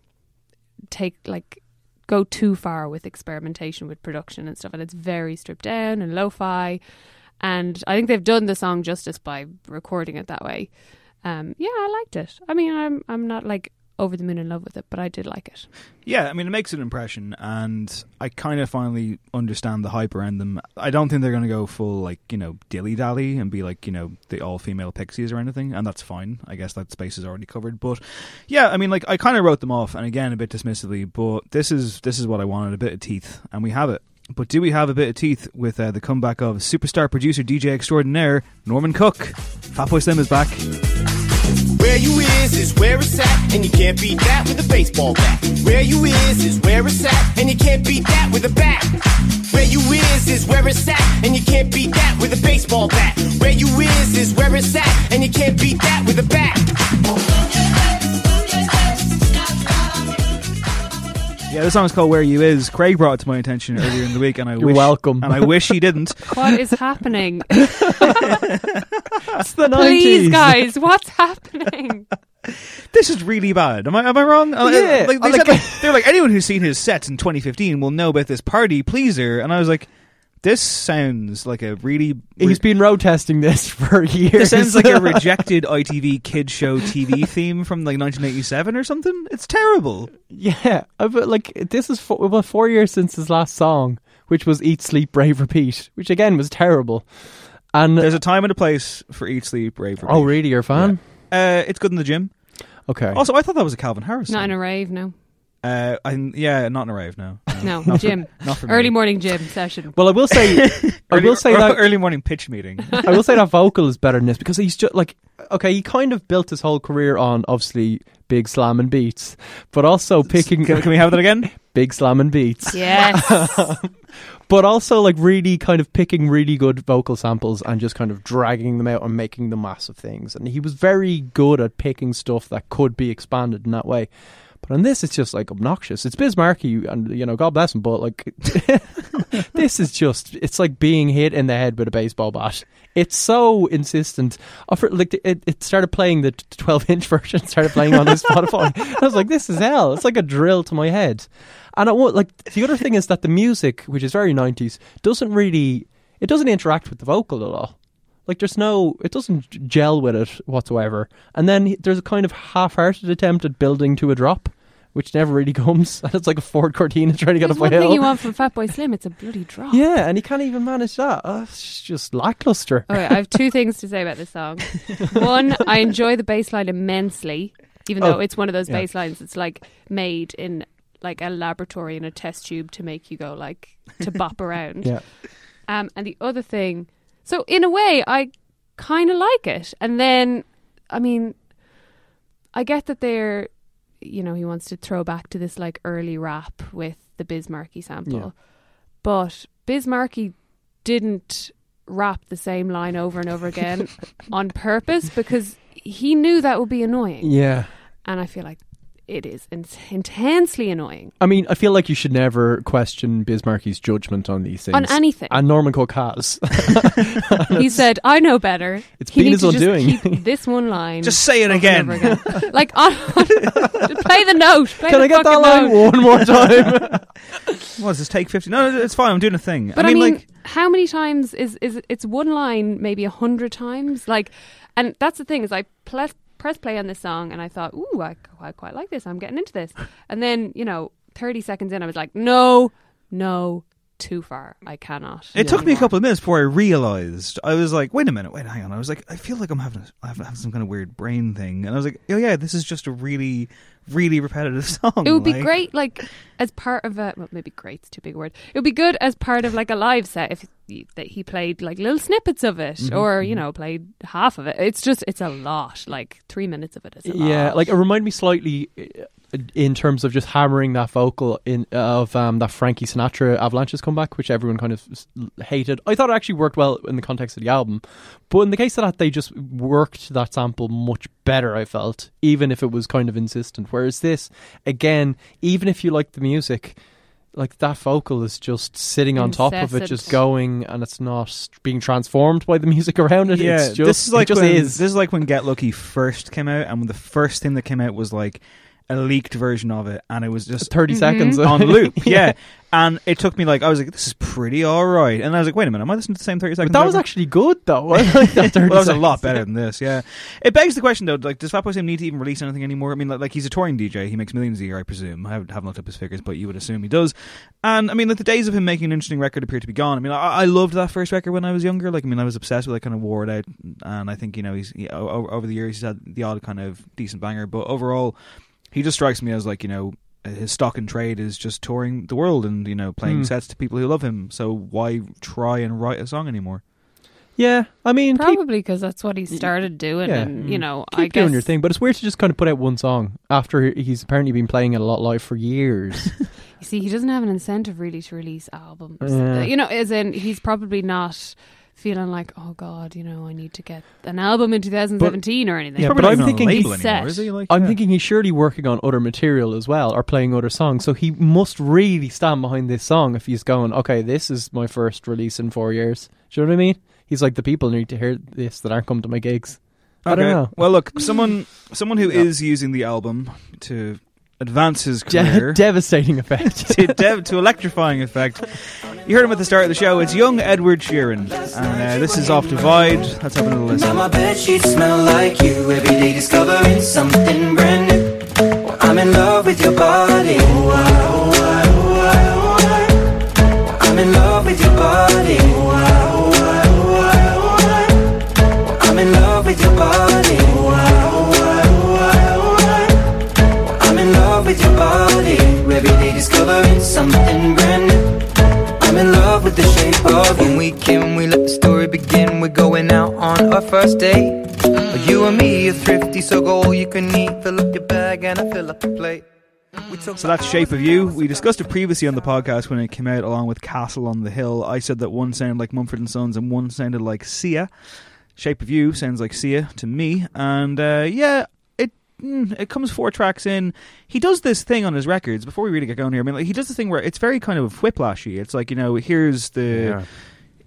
take, like, go too far with experimentation with production and stuff. And it's very stripped down and lo fi. And I think they've done the song justice by recording it that way. Um, yeah, I liked it. I mean, I'm I'm not like over the moon in love with it, but I did like it. Yeah, I mean, it makes an impression, and I kind of finally understand the hype around them. I don't think they're going to go full, like, you know, dilly dally and be like, you know, the all female pixies or anything, and that's fine. I guess that space is already covered. But yeah, I mean, like, I kind of wrote them off, and again, a bit dismissively, but this is this is what I wanted a bit of teeth, and we have it. But do we have a bit of teeth with uh, the comeback of superstar producer DJ extraordinaire Norman Cook? Fatboy Slim is back. Where you is is where it's at, and you can't beat that with a baseball bat. Where you is is where it's at, and you can't beat that with a bat. Where you is is where it's at, and you can't beat that with a baseball bat. Where you is is where it's at, and you can't beat that with a bat. Yeah, this song is called "Where You Is." Craig brought it to my attention earlier in the week, and I You're wish, welcome. And I wish he didn't. What is happening? It's the Please, 90s. guys, what's happening? This is really bad. Am I am I wrong? Uh, Yeah, like, they like- said, like, they're like anyone who's seen his sets in 2015 will know about this party pleaser, and I was like, this sounds like a really. He's been road testing this for years. This sounds like a rejected ITV kid show TV theme from like 1987 or something. It's terrible. Yeah, uh, but like this is four, well four years since his last song, which was "Eat, Sleep, Rave, Repeat," which again was terrible. And There's a time and a place for Eat, Sleep, Rave, Repeat. oh, really? You're a fan? Uh, it's good in the gym. Okay. Also, I thought that was a Calvin Harris. Not song. in a rave, no. Uh, I, yeah, not in a rave. No, No, Not for- gym. not for me. Early morning gym session. Well, I will say, I will say that early morning pitch meeting. I will say that vocal is better than this because he's just like okay. He kind of built his whole career on obviously big slam and beats, but also picking. Can, can we have that again? Big slam and beats. Yes. but also like really kind of picking really good vocal samples and just kind of dragging them out and making them massive things. And he was very good at picking stuff that could be expanded in that way. But on this, it's just like obnoxious. It's Biz Markie, and you know, God bless him, but like, this is just, it's like being hit in the head with a baseball bat. It's so insistent. I for- Like, it, it started playing the 12 inch version, started playing on his Spotify. I was like, this is hell. It's like a drill to my head. And I want, like, the other thing is that the music, which is very 90s, doesn't really, it doesn't interact with the vocal at all. Like, there's no, it doesn't gel with it whatsoever. And then there's a kind of half hearted attempt at building to a drop, which never really comes. And it's like a Ford Cortina trying to get There's up a one hill. thing you want from Fatboy Slim, it's a bloody drop. Yeah, and he can't even manage that. Uh, it's just lackluster. Okay, I have two things to say about this song. One, I enjoy the bass line immensely, even though Oh, it's one of those yeah. bass lines that's like made in like a laboratory in a test tube to make you go like to bop around. Yeah. Um, and the other thing, so in a way, I kind of like it. And then, I mean, I get that they're, you know, he wants to throw back to this like early rap with the Biz Markie sample. Yeah. But Biz Markie didn't rap the same line over and over again on purpose because he knew that would be annoying. Yeah. And I feel like it is in- intensely annoying. I mean, I feel like you should never question Biz Markie's judgment on these things. On anything. And Norman Cook has. he said, "I know better." It's he been needs his to just undoing. keep this one line. Just say it again. and over again. like, on, just play the note. Play Can the I get that line note. one more time? What is this take 50? No, no, it's fine. I'm doing a thing. But I mean, like, how many times is is it's one line? Maybe a hundred times. Like, and that's the thing is I ple- press play on this song and I thought, ooh, I, I quite like this. I'm getting into this. And then you know, thirty seconds in, I was like, no, no, too far. I cannot. It took me a couple of minutes before I realized. I was like, "Wait a minute, wait, hang on." I was like, "I feel like I'm having, a, I'm having some kind of weird brain thing," and I was like, "Oh yeah, this is just a really, really repetitive song." It would be like- great, like as part of a well, maybe great's too big a word. It would be good as part of like a live set if he, that he played like little snippets of it, Mhm, or you know, played half of it. It's just it's a lot, like three minutes of it is a lot. yeah, like it reminded me slightly. In terms of just hammering that vocal in of um, that Frankie Sinatra Avalanches comeback, which everyone kind of hated. I thought it actually worked well in the context of the album, but in the case of that, they just worked that sample much better. I felt, even if it was kind of insistent. Whereas this, again, even if you like the music. Like that vocal is just sitting on top of it, just going, and it's not being transformed by the music around it. Yeah, it's just, this is like it just when, is. this is like when Get Lucky first came out, and when the first thing that came out was like a leaked version of it, and it was just 30 Mhm. seconds. on loop. Yeah. yeah. and it took me like I was like, this is pretty all right, and I was like, wait a minute, am I listening to the same thirty seconds? But that was actually good though. That well, that was a lot better than this. Yeah, it begs the question though: like, does Fatboy Slim need to even release anything anymore? I mean, like, like he's a touring DJ; he makes millions a year, I presume. I haven't, haven't looked up his figures, but you would assume he does. And I mean, like the days of him making an interesting record appear to be gone. I mean, I, I loved that first record when I was younger. Like, I mean, I was obsessed with it. Kind of wore it out, and I think you know he's he, o- o- over the years he's had the odd kind of decent banger, but overall, he just strikes me as like you know. His stock in trade is just touring the world and you know playing Hmm. sets to people who love him. So why try and write a song anymore? Yeah, I mean, Probably because that's what he started doing, Yeah. and you know, keep I guess doing your thing. But it's weird to just kind of put out one song after he's apparently been playing it a lot live for years. You see, he doesn't have an incentive really to release albums. Yeah. You know, as in he's probably not feeling like, oh God, you know, I need to get an album in 2017 or anything. Yeah, but I'm thinking he's set. I'm thinking he's surely working on other material as well, or playing other songs. So he must really stand behind this song if he's going, okay, this is my first release in four years. Do you know what I mean? He's like, the people need to hear this that aren't coming to my gigs. I don't know. Well, look, someone someone who is using the album to advance his De- career, devastating effect. to, dev- to electrifying effect. You heard him at the start of the show. It's young Edward Sheeran, and uh, this is off Divide. Let's have a little Now listen. my bed sheets smell like you. Every day discovering something brand new. I'm in love with your body. Oh, I, oh, I, oh, I, oh, I. I'm in love with your body. Oh, I, oh, I, oh, I, oh, I. I'm in love with your body. First date. You and me are thrifty, so go all you can eat. Fill up your bag and I fill up the plate. So that's Shape of You. We discussed it previously on the podcast when it came out along with Castle on the Hill. I said that one sounded like Mumford and Sons and one sounded like Sia. Shape of You sounds like Sia to me, and uh, yeah, it mm, it comes four tracks in. He does this thing on his records before we really get going here. I mean, like, he does this thing where it's very kind of whiplashy. It's like you know, here's the Yeah.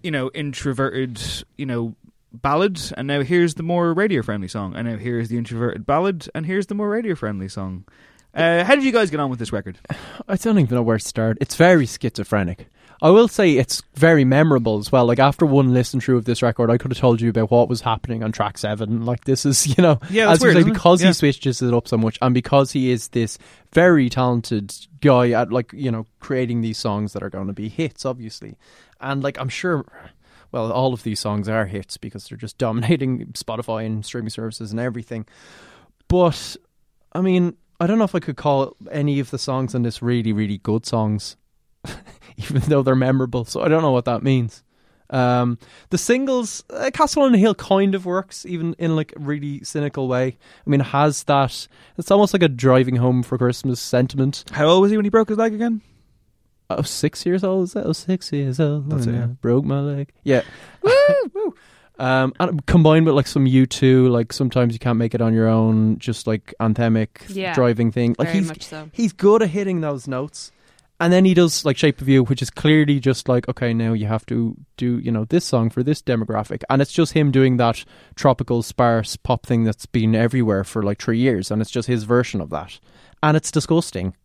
you know introverted you know ballad, and now here's the more radio friendly song, and now here's the introverted ballad, and here's the more radio friendly song. Uh, how did you guys get on with this record? I don't even know where to start. It's very schizophrenic. I will say it's very memorable as well. Like after one listen through of this record, I could have told you about what was happening on track seven. Like this is, you know, Yeah, as you weird, say, isn't it? because Yeah. he switches it up so much, and because he is this very talented guy at like you know creating these songs that are going to be hits, obviously, and like I'm sure. Well, all of these songs are hits because they're just dominating Spotify and streaming services and everything. But I mean, I don't know if I could call any of the songs on this really, really good songs, even though they're memorable. So I don't know what that means. Um, the singles, uh, Castle on the Hill kind of works, even in like a really cynical way. I mean, it has that. It's almost like a driving home for Christmas sentiment. How old was he when he broke his leg again? I was six years old. Is that? I was six years old. That's it, yeah. Broke my leg. Yeah. Woo! Um, and combined with like some U2, like sometimes you can't make it on your own, just like anthemic Yeah, driving thing. Like he's so. he's good at hitting those notes, and then he does like Shape of You, which is clearly just like okay, now you have to do you know this song for this demographic, and it's just him doing that tropical sparse pop thing that's been everywhere for like three years, and it's just his version of that, and it's disgusting.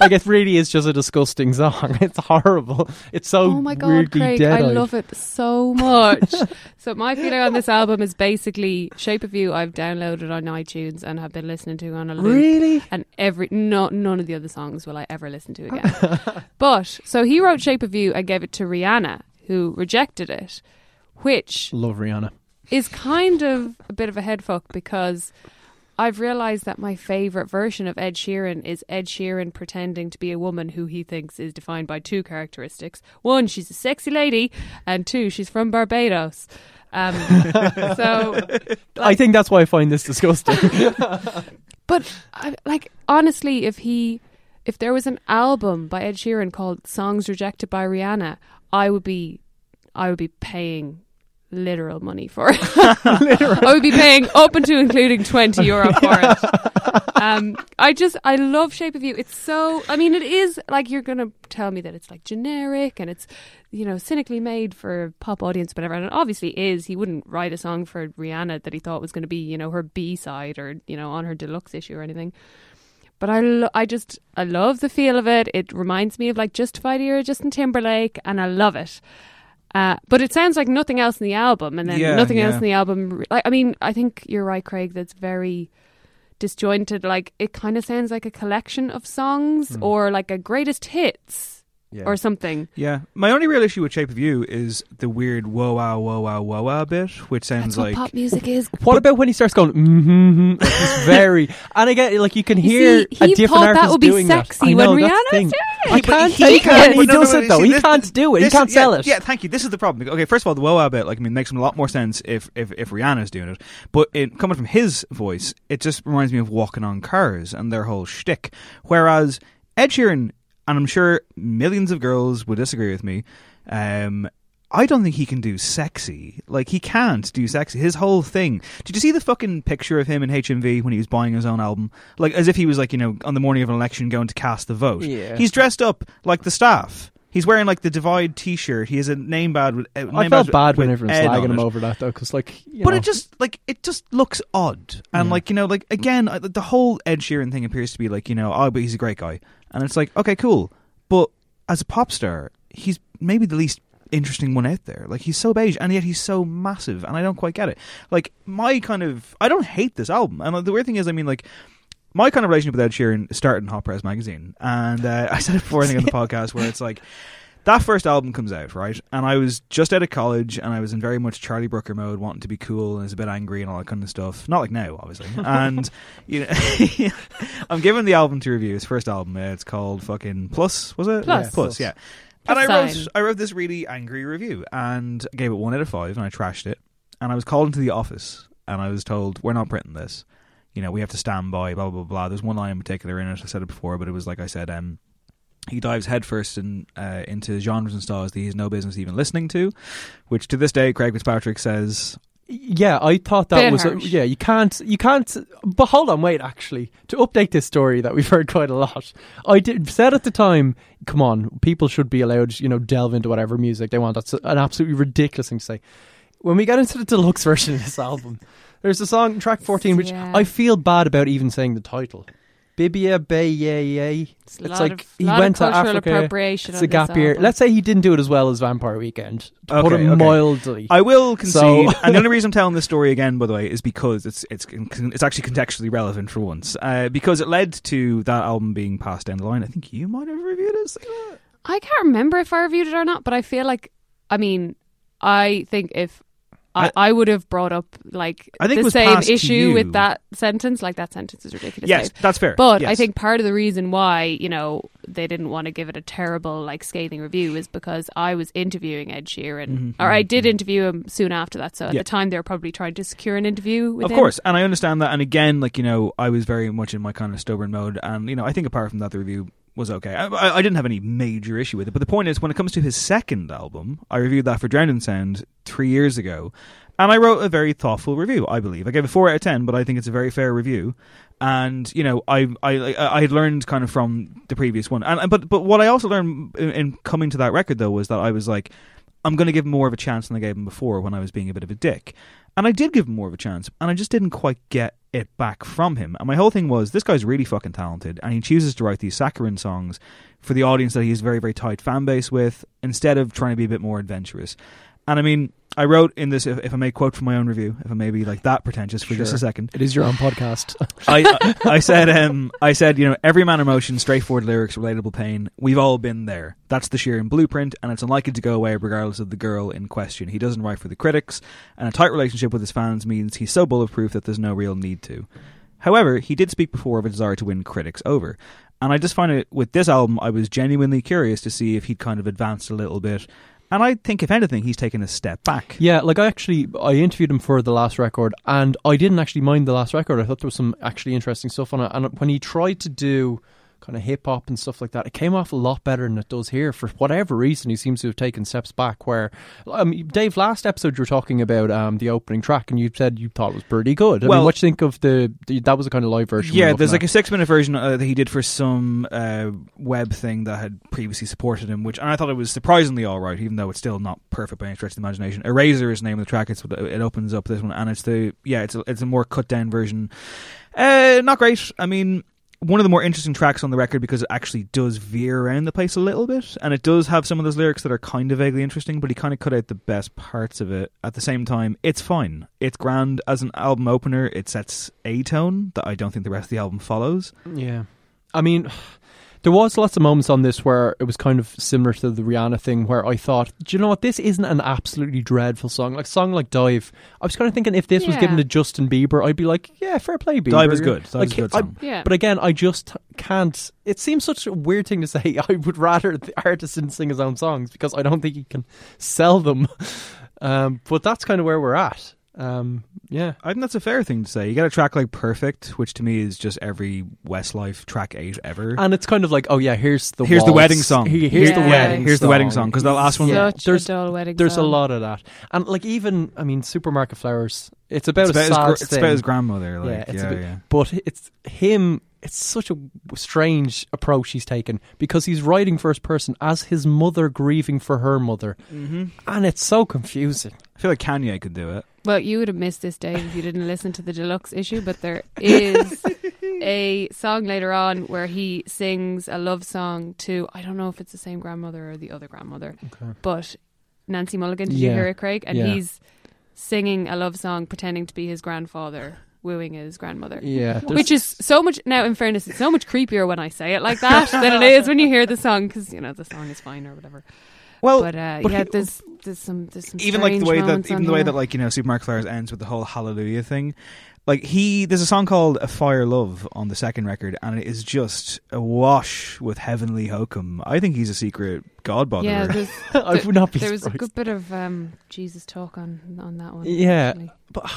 Like it really is just a disgusting song. It's horrible. It's so Oh my god, Craig, I love it so much. so my feeling on this album is basically Shape of You I've downloaded on iTunes and have been listening to on a loop. Really? And every no none of the other songs will I ever listen to again. but so he wrote Shape of You and gave it to Rihanna, who rejected it, which Love Rihanna. is kind of a bit of a head fuck because I've realised that my favourite version of Ed Sheeran is Ed Sheeran pretending to be a woman who he thinks is defined by two characteristics. One, she's a sexy lady, and two, she's from Barbados. Um, so I think that's why I find this disgusting. But I, like honestly, if he, if there was an album by Ed Sheeran called "Songs Rejected by Rihanna," I would be, I would be paying literal money for it. I would be paying up until including twenty euro for it. Um, I just I love Shape of You. It's so. I mean, it is like you're gonna tell me that it's like generic and it's you know cynically made for pop audience, whatever. And it obviously is. He wouldn't write a song for Rihanna that he thought was going to be you know her B side or you know on her deluxe issue or anything. But I, lo- I just, I love the feel of it. It reminds me of like Justified era Justin Timberlake, and I love it. Uh, but it sounds like nothing else in the album, and then Yeah, nothing else in the album. Like, I mean, I think you're right, Craig. That's very disjointed. Like, it kind of sounds like a collection of songs or like a greatest hits Yeah. or something. Yeah, my only real issue with Shape of You is the weird whoa wow whoa wow whoa wow bit, which sounds That's what like pop music is. What about when he starts going? Mm-hmm. Like he's very, and I get like you can You hear see, a he different thought that artist would be doing sexy I when know, that's Rihanna's doing it. I He- can't he take it. can. He But no, no, does no, it though. see, He this- can't do it. He this can't is- sell yeah, it. Yeah, thank you. This is the problem. Okay, first of all, the wow wow bit, like, I mean, makes a lot more sense if if if Rihanna's doing it. But it coming from his voice, it just reminds me of Walking on Cars and their whole shtick. Whereas Ed Sheeran, and I'm sure millions of girls would disagree with me, um, I don't think he can do sexy. Like he can't do sexy. His whole thing. Did you see the fucking picture of him in HMV when he was buying his own album? Like as if he was like you know on the morning of an election going to cast the vote. Yeah. He's dressed up like the staff. He's wearing like the Divide T-shirt. He has a name with. Uh, I felt bad when everyone's Ed slagging him over that though, because like, you But know, it just like it just looks odd, and Yeah. like you know, like again, the whole Ed Sheeran thing appears to be like you know, oh, but he's a great guy, and it's like okay, cool, but as a pop star, he's maybe the least interesting one out there. Like he's so beige, and yet he's so massive, and I don't quite get it. Like my kind of, I don't hate this album, and the weird thing is, I mean, like. My kind of relationship with Ed Sheeran started in Hot Press magazine, and uh, I said it before I think on the podcast where it's like that first album comes out, right? And I was just out of college and I was in very much Charlie Brooker mode, wanting to be cool and was a bit angry and all that kind of stuff. Not like now, obviously. And you know, I'm giving the album to review. His first album. Uh, it's called fucking Plus. Was it? Plus. Yeah, Plus. Yeah. Plus and I wrote, sign. I wrote this really angry review and gave it one out of five and I trashed it. And I was called into the office and I was told, "We're not printing this. You know, we have to stand by." Blah blah blah. There's one line in particular in it. I said it before, but it was like I said, um, he dives headfirst in, uh, into genres and styles that he has no business even listening to, which to this day Craig Fitzpatrick says Yeah, I thought that was a, yeah. You can't, you can't. But hold on, wait. Actually, to update this story that we've heard quite a lot, I did said at the time. Come on, people should be allowed, you know, delve into whatever music they want. That's an absolutely ridiculous thing to say. When we get into the deluxe version of this album, there's a song track 14 which Yeah. I feel bad about even saying the title. Bibia Be Ye Ye. It's, like of- he went to cultural Africa. appropriation It's a gap year. Let's say he didn't do it as well as Vampire Weekend. To put it Okay, okay. mildly. I will concede, So- and the only reason I'm telling this story again, by the way, is because it's it's it's actually contextually relevant for once, uh, because it led to that album being passed down the line. I think you might have reviewed it. like. I can't remember if I reviewed it or not, but I feel like, I mean, I think if I, I would have brought up like I think the same issue with that sentence. Like that sentence is ridiculous. Yes, that's fair. But I think part of the reason why you know they didn't want to give it a terrible like scathing review is because I was interviewing Ed Sheeran, Mhm, or I did interview him soon after that. So at Yeah. the time they were probably trying to secure an interview with Of him. course, and I understand that. And again, like you know, I was very much in my kind of stubborn mode, and you know, I think apart from that, the review was okay. I, I, didn't have any major issue with it. But the point is, when it comes to his second album, I reviewed that for Drowned in Sound three years ago, and I wrote a very thoughtful review. I believe I gave it four out of ten, but I think it's a very fair review. And you know, I I I had learned kind of from the previous one, and but but what I also learned in, in coming to that record though was that I was like, I'm going to give him more of a chance than I gave him before when I was being a bit of a dick. And I did give him more of a chance, and I just didn't quite get it back from him. And my whole thing was this guy's really fucking talented, and he chooses to write these saccharine songs for the audience that he's very, very tight fan base with, instead of trying to be a bit more adventurous. And I mean, I wrote in this, if, if I may quote from my own review, if I may be like that pretentious for just a second. It is your own podcast. I, I I said um I said you know every man emotion, straightforward lyrics, relatable pain. We've all been there. That's the Sheeran blueprint, and it's unlikely to go away regardless of the girl in question. He doesn't write for the critics, and a tight relationship with his fans means he's so bulletproof that there's no real need to. However, he did speak before of a desire to win critics over, and I just find it with this album, I was genuinely curious to see if he'd kind of advanced a little bit. And I think, if anything, he's taken a step back. Yeah, like I actually I interviewed him for the last record, and I didn't actually mind the last record. I thought there was some actually interesting stuff on it. And when he tried to do kind of hip hop and stuff like that, it came off a lot better than it does here. For whatever reason, he seems to have taken steps back. Where, um, Dave, last episode you were talking about um, the opening track, and you said you thought it was pretty good. I Well- mean, what do you think of the, the that was a kind of live version? Yeah, there's like a six minute version uh, that he did for some uh, web thing that had previously supported him, which and I thought it was surprisingly all right, even though it's still not perfect by any stretch of the imagination. Eraser is the name of the track. It's it opens up this one, and it's the yeah, it's a, it's a more cut down version. Uh, not great. I mean. One of the more interesting tracks on the record because it actually does veer around the place a little bit, and it does have some of those lyrics that are kind of vaguely interesting. But he kind of cut out the best parts of it. At the same time, it's fine. It's grand as an album opener. It sets a tone that I don't think the rest of the album follows. Yeah. I mean, there was lots of moments on this where it was kind of similar to the Rihanna thing where I thought, do you know what, this isn't an absolutely dreadful song. Like song like Dive, I was kind of thinking if this was Yeah. given to Justin Bieber, I'd be like, yeah, fair play, Bieber. Dive is good. Dive Like, is a good I- song. Yeah. But again, I just can't. It seems such a weird thing to say. I would rather the artist didn't sing his own songs because I don't think he can sell them. Um, but that's kind of where we're at. Um, yeah. I think that's a fair thing to say. You get a track like Perfect, which to me is just every Westlife track eight ever. And it's kind of like, oh yeah, here's the here's the wedding song. Here- here's the wedding. Here's the wedding song because the last one. Such there's a dull wedding there's song. a lot of that, and like even I mean, Supermarket Flowers. It's about It's a about his sad it's about his grandmother, like, yeah, it's yeah, bit- yeah. But it's him. It's such a strange approach he's taken because he's writing first person as his mother grieving for her mother, Mhm. and it's so confusing. I feel like Kanye could do it. Well, you would have missed this, day if you didn't listen to the deluxe issue. But there is a song later on where he sings a love song to I don't know if it's the same grandmother or the other grandmother, Okay. but Nancy Mulligan. Did you hear it, Craig? And Yeah. he's singing a love song, pretending to be his grandfather. Wooing his grandmother, Yeah, which is so much. Now, in fairness, it's so much creepier when I say it like that than it is when you hear the song because you know the song is fine or whatever. Well, but, uh, but yeah, he- there's there's some there's some even like the way that even the way that like you know Supermarket Flowers ends with the whole Hallelujah thing. Like he, there's a song called "Afire Love" on the second record, and it is just awash with heavenly hokum. I think he's a secret god botherer. Yeah, there's, I would not be There was a good bit of um, Jesus talk on on that one. Yeah, actually. but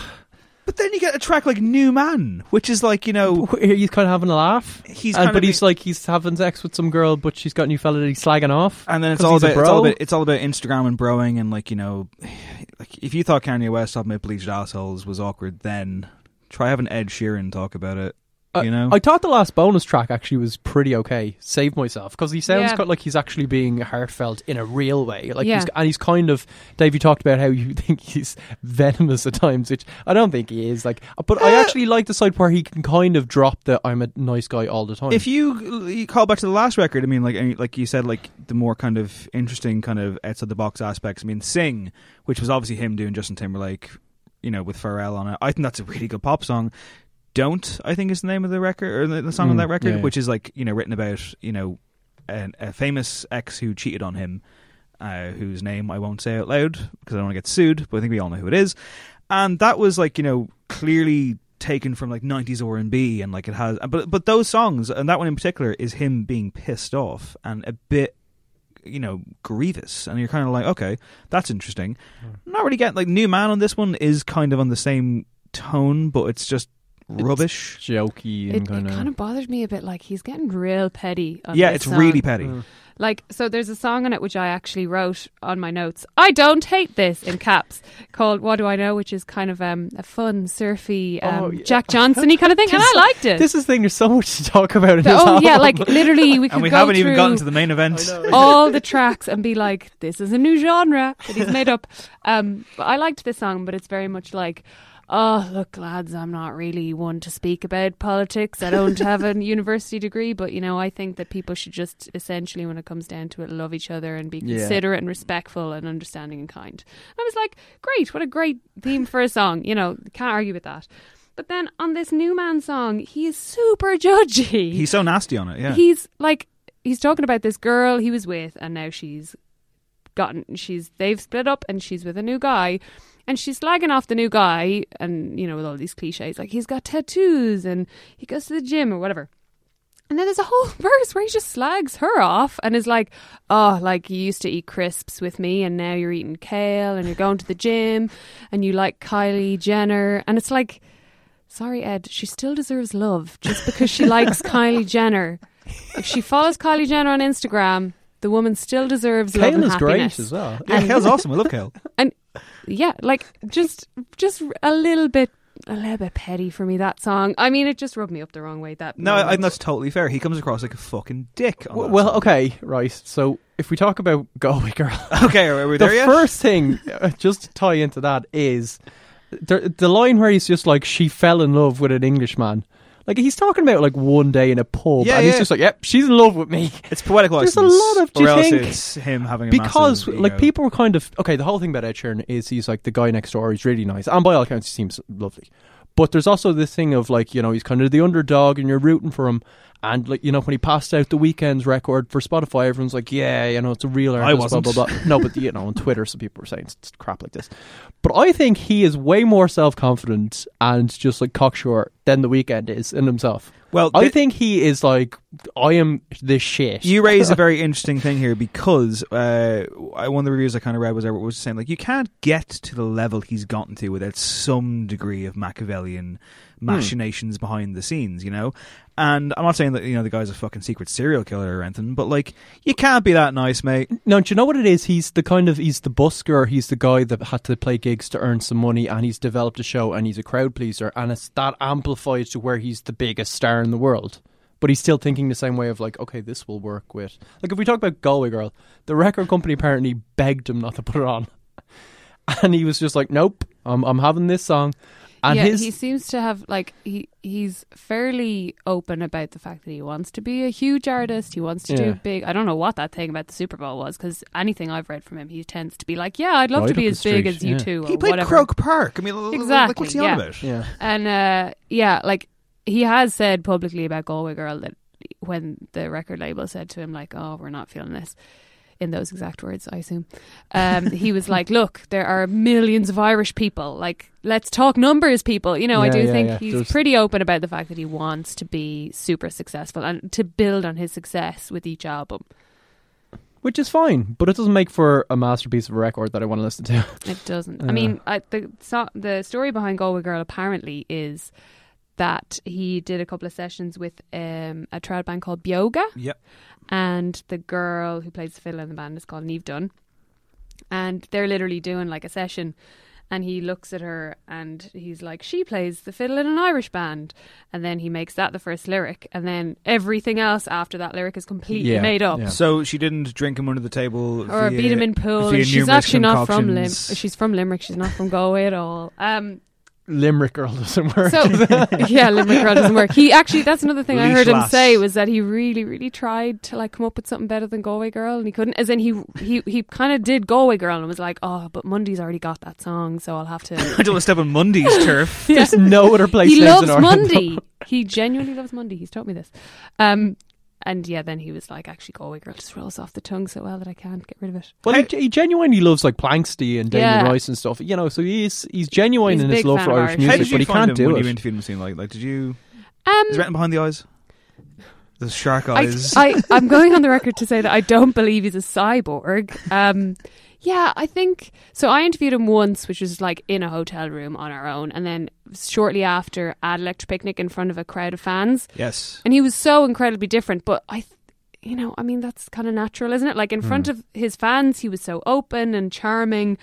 but then you get a track like "New Man," which is like you know he's kind of having a laugh. He's And- kind but of he's like he's having sex with some girl, but she's got a new fella that he's slagging off. And then it's 'cause all about it's all about it's all about Instagram and broing and like you know, like if you thought Kanye West talking about bleached assholes was awkward, then try having Ed Sheeran talk about it. Uh, you know, I thought the last bonus track actually was pretty okay. Save myself because he sounds Yeah. quite like he's actually being heartfelt in a real way. Like Yeah. he's, and he's kind of Dave. You talked about how you think he's venomous at times, which I don't think he is. Like, uh, but I uh, actually like the side where he can kind of drop the "I'm a nice guy" all the time. if you, you call back to the last record, I mean, like like you said, like the more kind of interesting kind of outside the box aspects. I mean, "Sing," which was obviously him doing Justin Timberlake, you know, with Pharrell on it. I think that's a really good pop song. Don't I think is the name of the record or the, the song on Mm, that record, yeah. which is like you know written about you know an, a famous ex who cheated on him, uh, whose name I won't say out loud because I don't want to get sued, but I think we all know who it is. And that was like you know clearly taken from like 90s R&B and like it has but but those songs and that one in particular is him being pissed off and a bit you know grievous and you're kind of like okay that's interesting not really getting like new man on this one is kind of on the same tone but it's just rubbish jokey It, and it kind kind of. of bothers me a bit. Like he's getting real petty. On yeah this it's song. really petty Mm. Like so, there's a song on it which I actually wrote on my notes. I don't hate this in caps called "What Do I Know," which is kind of um, a fun, surfy, um, Oh, yeah. Jack Johnson-y kind of thing, and I liked it. This is the thing. There's so much to talk about in The- this oh yeah, like literally, we could and we go haven't even gotten to the main event all the tracks and be like, "This is a new genre that he's made up." Um, but I liked this song, but it's very much like, "Oh, look, lads, I'm not really one to speak about politics. I don't have a university degree, but you know, I think that people should just essentially, when it comes down to it, love each other and be Yeah. considerate and respectful and understanding and kind." I was like, "Great, what a great theme for a song." You know, can't argue with that. But then on this new man song, he is super judgy. he's so nasty on it yeah He's like he's talking about this girl he was with and now she's gotten she's they've split up and she's with a new guy and she's slagging off the new guy and you know with all these cliches like he's got tattoos and he goes to the gym or whatever. And then there's a whole verse where he just slags her off and is like, "Oh, like you used to eat crisps with me, and now you're eating kale, and you're going to the gym, and you like Kylie Jenner." And it's like, sorry, Ed, she still deserves love just because she likes Kylie Jenner. If she follows Kylie Jenner on Instagram, the woman still deserves love Kale and is great as well. Yeah, Kale's awesome. I love Kale. And yeah, like just just a little bit a little bit petty for me that song. I mean, it just rubbed me up the wrong way. That No, I, I think that's totally fair. He comes across like a fucking dick. On W- Well, okay, right. So if we talk about Galway Girl, okay, are we the there yet? first thing, uh, just to tie into that, is the the line where he's just like, "She fell in love with an Englishman." Like he's talking about like one day in a pub, Yeah, and he's yeah. just like, "Yep, she's in love with me." It's poetic There's a lot of. Do you think it's him having a because like people were kind of okay. The whole thing about Ed Sheeran is he's like the guy next door. He's really nice, and by all accounts, he seems lovely. But there's also this thing of like you know he's kind of the underdog, and you're rooting for him. And like you know when he passed out the Weeknd's record for Spotify, everyone's like, yeah, you know it's a real artist. wasn't. Blah blah blah. No, but you know on Twitter, some people were saying it's crap like this. But I think he is way more self confident and just like cocksure than the Weeknd is in himself. Well, I thi- think he is like I am the shit. You raise a very interesting thing here because uh, I- one of the reviews I kind of read was was saying like you can't get to the level he's gotten to without some degree of Machiavellian Hmm. machinations behind the scenes, you know. And I'm not saying that you know the guy's a fucking secret serial killer or anything, but like you can't be that nice, mate. No, do you know what it is? He's the kind of he's the busker. He's the guy that had to play gigs to earn some money, and he's developed a show, and he's a crowd pleaser, and it's that amplified to where he's the biggest star in the world. But he's still thinking the same way of like, okay, this will work with. Like if we talk about Galway Girl, the record company apparently begged him not to put it on, and he was just like, nope, I'm I'm having this song. And yeah, his he seems to have like he he's fairly open about the fact that he wants to be a huge artist. He wants to Yeah. do big. I don't know what that thing about the Super Bowl was because anything I've read from him, he tends to be like, "Yeah, I'd love Right to be as the big street, as you yeah. two. He played whatever. Croke Park. I mean, l- l- exactly. Like, what's he yeah. on about? Yeah. And uh, yeah, like he has said publicly about Galway Girl that when the record label said to him like, "Oh, we're not feeling this," in those exact words, I assume, um, he was like, "Look, there are millions of Irish people. Like, let's talk numbers, people." You know, I do yeah, think yeah. he's There's- pretty open about the fact that he wants to be super successful and to build on his success with each album. which is fine, but it doesn't make for a masterpiece of a record that I want to listen to. It doesn't. I mean, I, the so, the story behind Galway Girl apparently is that he did a couple of sessions with um, a trad band called Beoga, Yep. and the girl who plays the fiddle in the band is called Niamh Dunne, and they're literally doing like a session. And he looks at her and he's like, She plays the fiddle in an Irish band. And then he makes that the first lyric. And then everything else after that lyric is completely Yeah, made up. yeah. So she didn't drink him under the table, Or via- beat him in pool. via And she's numerous actually not from Lim. concoctions. She's from Limerick. She's not from Galway at all. Um, Limerick Girl doesn't work. so yeah, Limerick Girl doesn't work. He actually that's another thing I Leash heard him lass. say was that he really, really tried to like come up with something better than Galway Girl, and he couldn't. As in, he he he kind of did Galway Girl and was like, oh, but Mundy's already got that song, so I'll have to. I don't want to step on Mundy's turf. There's no other place. he loves Mundy. he genuinely loves Mundy. He's told me this. Um, and yeah, then he was like, actually, Galway Girl just rolls off the tongue so well that I can't get rid of it. Well, he, he genuinely loves like Planxty and Damien Yeah. Rice and stuff. You know, so he's he's genuine He's in his love for of Irish Irish music, but he find can't him do when it. you interviewed him? Seem like like did you? Um, Is written behind the eyes? The shark I, eyes. I, I'm going on the record to say that I don't believe he's a cyborg. Um, yeah, I think so. I interviewed him once, which was like in a hotel room on our own, and then shortly after at Electric Picnic in front of a crowd of fans. yes. And he was so incredibly different, but I, th- you know, I mean, that's kind of natural, isn't it? Like in front hmm. of his fans, he was so open and charming.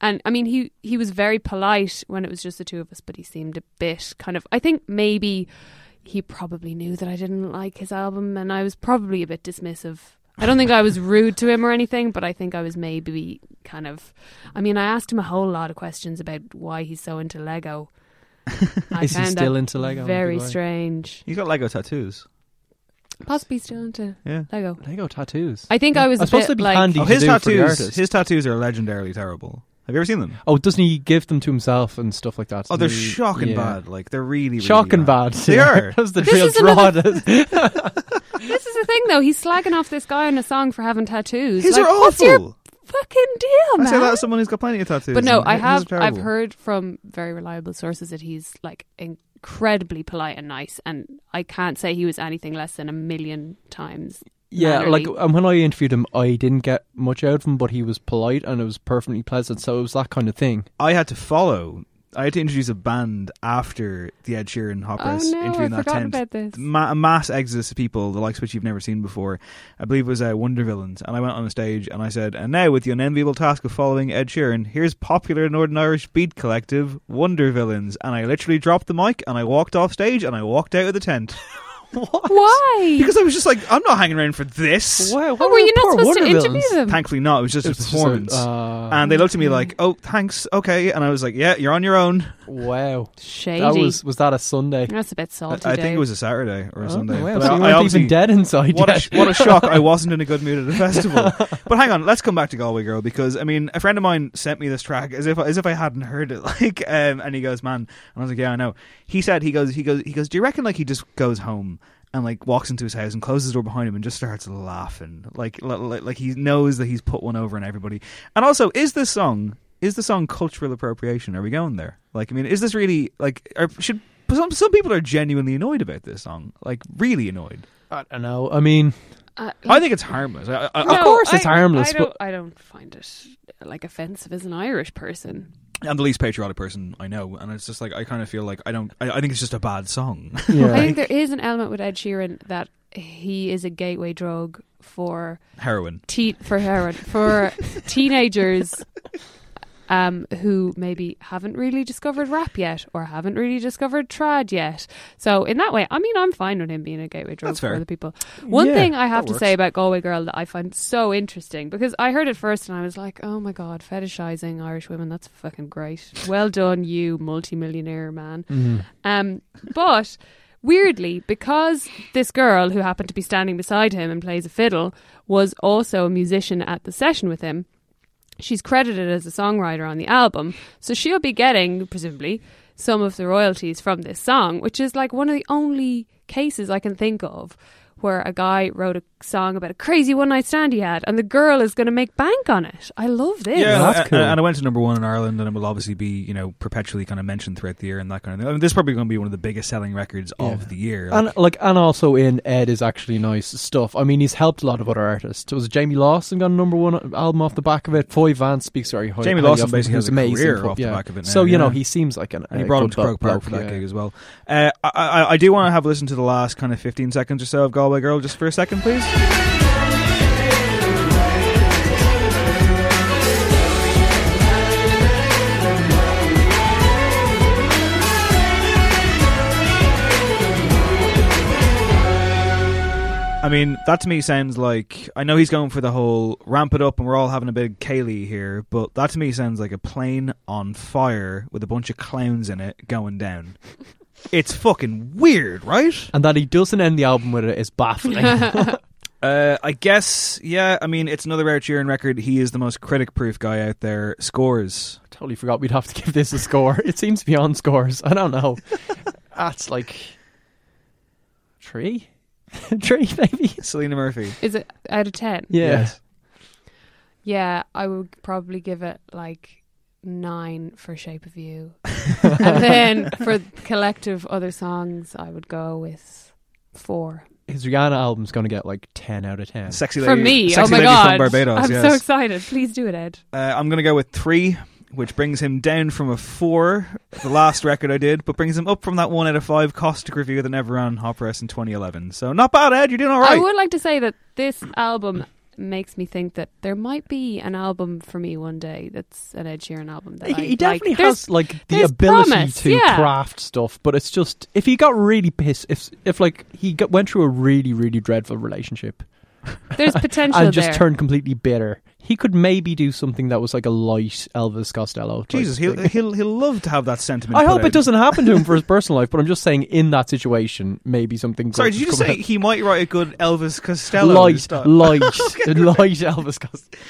And I mean, he, he was very polite when it was just the two of us, but he seemed a bit kind of. I think maybe he probably knew that I didn't like his album, and I was probably a bit dismissive. I don't think I was rude to him or anything, but I think I was maybe kind of. I mean, I asked him a whole lot of questions about why he's so into Lego. I Is he still into Lego? Very Big strange. He's got Lego tattoos. Possibly still into Yeah. Lego. Lego tattoos. I think I was I'm a supposed bit to be like- handy Oh, to his do for the tattoos. artist. His tattoos are legendarily terrible. Have you ever seen them? Oh, doesn't he give them to himself and stuff like that? Oh, they're he? shocking Yeah. bad. Like they're really, really Shocking bad. They yeah. are. That's the This real is draw. another- This is the thing, though. He's slagging off this guy in a song for having tattoos. His like, are What's your awful. fucking deal, I man? say that as someone who's got plenty of tattoos. but no, I have. I've heard from very reliable sources that he's like incredibly polite and nice, and I can't say he was anything less than a million times. Yeah, mannerly. like and when I interviewed him, I didn't get much out of him, but he was polite and it was perfectly pleasant. So it was that kind of thing. I had to follow. I had to introduce a band after the Ed Sheeran Hot Oh, no, interview in I that forgot tent. about this. Ma- a mass exodus of people, the likes of which you've never seen before. I believe it was uh, Wonder Villains, and I went on the stage and I said, "And now, with the unenviable task of following Ed Sheeran, here's popular Northern Irish beat collective Wonder Villains." And I literally dropped the mic and I walked off stage and I walked out of the tent. Why? Because I was just like, I'm not hanging around for this. Wow, Oh, were you not supposed to interview them? Thankfully not. It was just It a was just a- performance. uh, and they looked at me like, "Oh, thanks, okay." And I was like, "Yeah, you're on your own." Wow, Shady. that was was that a Sunday? That's a bit I, salty. I think it was a Saturday or a Oh, Sunday. wow, so I- you I weren't obviously- even dead inside What a, sh- what a shock! I wasn't in a good mood at the festival. but hang on, let's come back to Galway Girl because I mean, a friend of mine sent me this track as if as if I hadn't heard it. Like, um, and he goes, "Man," and I was like, "Yeah, I know." He said, "He goes, he goes, he goes." Do you reckon like he just goes home? And like walks into his house and closes the door behind him and just starts laughing, like like, like he knows that he's put one over on everybody. And also, is this song is the song cultural appropriation? Are we going there? Like, I mean, is this really like? Are, should some some people are genuinely annoyed about this song, like really annoyed. I don't know. I mean, Uh, I think it's harmless. I, I, Of course it's I- harmless, I don't, but- I don't find it like offensive as an Irish person. I'm the least patriotic person I know, and it's just like I kind of feel like I don't. I, I think it's just a bad song. I think there is an element with Ed Sheeran that he is a gateway drug for Heroin. te- for heroin for teenagers um, who maybe haven't really discovered rap yet or haven't really discovered trad yet. So in that way, I mean, I'm fine with him being a gateway drug That's for fair. other people. One Yeah, thing I have that to say about Galway Girl that I find so interesting because I heard it first and I was like, oh my god, fetishizing Irish women, that's fucking great. Well done, you multimillionaire man. Mhm. Um, but weirdly, because this girl who happened to be standing beside him and plays a fiddle was also a musician at the session with him, she's credited as a songwriter on the album. So she'll be getting, presumably, some of the royalties from this song, which is like one of the only cases I can think of where a guy wrote a song about a crazy one night stand he had and the girl is going to make bank on it. I love this. Yeah, a- a- and I went to number one in Ireland, and it will obviously be you know perpetually kind of mentioned throughout the year and that kind of thing. I mean, this is probably going to be one of the biggest selling records of the year. and like, and also in Ed is actually nice stuff. I mean, he's helped a lot of other artists. It was Jamie Lawson got a number one album off the back of it? Foy Vance speaks very highly. Jamie Lawson basically who's has a amazing. career but off the back of it now, So you know, he seems like an. and he a brought him to Croke bloke, Park for that yeah. gig as well. Uh, I, I, I do want to have a listen to the last kind of 15 seconds or so of Galway Girl just for a second, please. I mean, that to me sounds like I know he's going for the whole ramp it up and we're all having a big céilí here, but that to me sounds like a plane on fire with a bunch of clowns in it going down. It's fucking weird, right? And that he doesn't end the album with it is baffling. Uh, I guess, yeah. I mean, it's another Ed Sheeran record. He is the most critic-proof guy out there. Scores. totally forgot we'd have to give this a score. It seems to be on scores. I don't know. That's like three, three maybe. Selena Murphy. Is it out of 10? Yeah. Yes. Yeah, I would probably give it like nine for Shape of You. and then for collective other songs, I would go with four. His Rihanna album's going to get like ten out of ten. Sexy For me, oh my Lady god. from Barbados. I'm yes. so excited. Please do it, Ed. Uh, I'm going to go with three, which brings him down from a four, the last record I did, but brings him up from that one out of five caustic review that never ran Hot Press in 2011. So not bad, Ed. You're doing all right. I would like to say that this album makes me think that there might be an album for me one day that's an Ed Sheeran album. That He, I definitely like. Has like the ability promise, to yeah. craft stuff, but it's just if he got really pissed, if if like he got, went through a really really dreadful relationship, There's potential and just there. turned completely bitter, he could maybe do something that was like a light Elvis Costello. Jesus, he'll, thing. he'll he'll love to have that sentiment. I hope out. it doesn't happen to him for his personal life, but I'm just saying in that situation, maybe something. Sorry, did you just say out. he might write a good Elvis Costello? light, light, light Elvis Costello?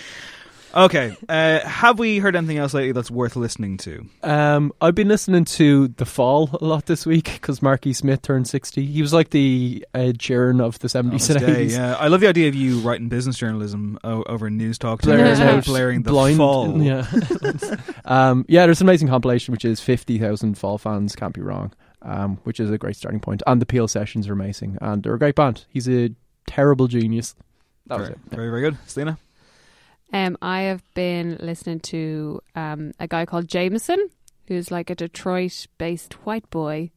Okay, uh, have we heard anything else lately that's worth listening to? Um, I've been listening to The Fall a lot this week because Marky Smith turned 60. He was like the Sheeran of the 70s and 80s. yeah, I love the idea of you writing business journalism o- over news talk, Blaring blaring, out blaring the blind, fall. Yeah. um, yeah, there's an amazing compilation which is 50,000 Fall fans, can't be wrong. um, which is a great starting point. And the Peel sessions are amazing, and they're a great band. He's a terrible genius. That was very, it. very, very good. Selena? Um, I have been listening to um, a guy called JMSN, who's like a Detroit-based white boy